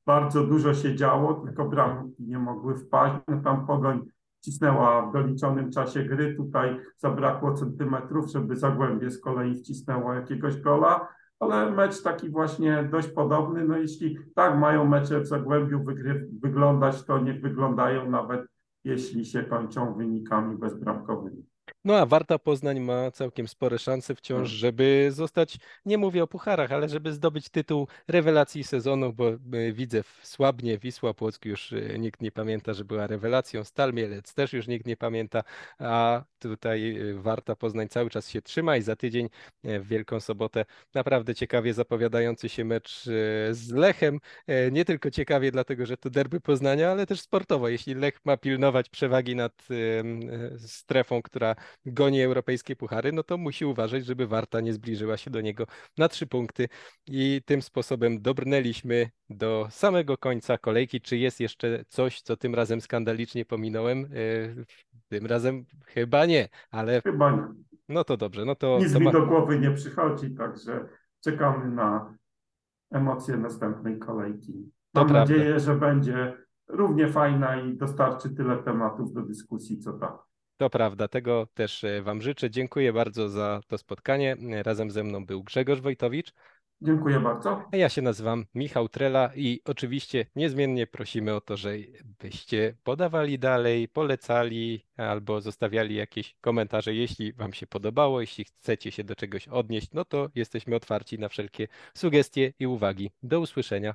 bardzo dużo się działo, tylko bramki nie mogły wpaść. No tam Pogoń wcisnęła w doliczonym czasie gry, tutaj zabrakło centymetrów, żeby Zagłębie z kolei wcisnęło jakiegoś gola, ale mecz taki właśnie dość podobny. No jeśli tak mają mecze w Zagłębiu wygry, wyglądać, to niech wyglądają nawet jeśli się kończą wynikami bezbramkowymi. No a Warta Poznań ma całkiem spore szanse wciąż, Mm. żeby zostać, nie mówię o pucharach, ale żeby zdobyć tytuł rewelacji sezonu, bo y, widzę Słabnie, Wisła Płock już y, nikt nie pamięta, że była rewelacją, Stal Mielec też już nikt nie pamięta, a tutaj y, Warta Poznań cały czas się trzyma i za tydzień w Wielką Sobotę naprawdę ciekawie zapowiadający się mecz z Lechem. E, Nie tylko ciekawie dlatego, że to derby Poznania, ale też sportowo. Jeśli Lech ma pilnować przewagi nad e, strefą, która goni europejskie puchary, no to musi uważać, żeby Warta nie zbliżyła się do niego na trzy punkty i tym sposobem dobrnęliśmy do samego końca kolejki. Czy jest jeszcze coś, co tym razem skandalicznie pominąłem? E, Tym razem chyba nie, ale Chyba nie. no to dobrze, no to, Nic to mi ma... do głowy nie przychodzi, także czekamy na emocje następnej kolejki. To Mam prawda. nadzieję, że będzie równie fajna i dostarczy tyle tematów do dyskusji, co ta. To prawda, tego też e, Wam życzę. Dziękuję bardzo za to spotkanie. Razem ze mną był Grzegorz Wojtowicz, Dziękuję bardzo. a ja się nazywam Michał Trela i oczywiście niezmiennie prosimy o to, żebyście podawali dalej, polecali albo zostawiali jakieś komentarze, jeśli Wam się podobało, jeśli chcecie się do czegoś odnieść, no to jesteśmy otwarci na wszelkie sugestie i uwagi. Do usłyszenia.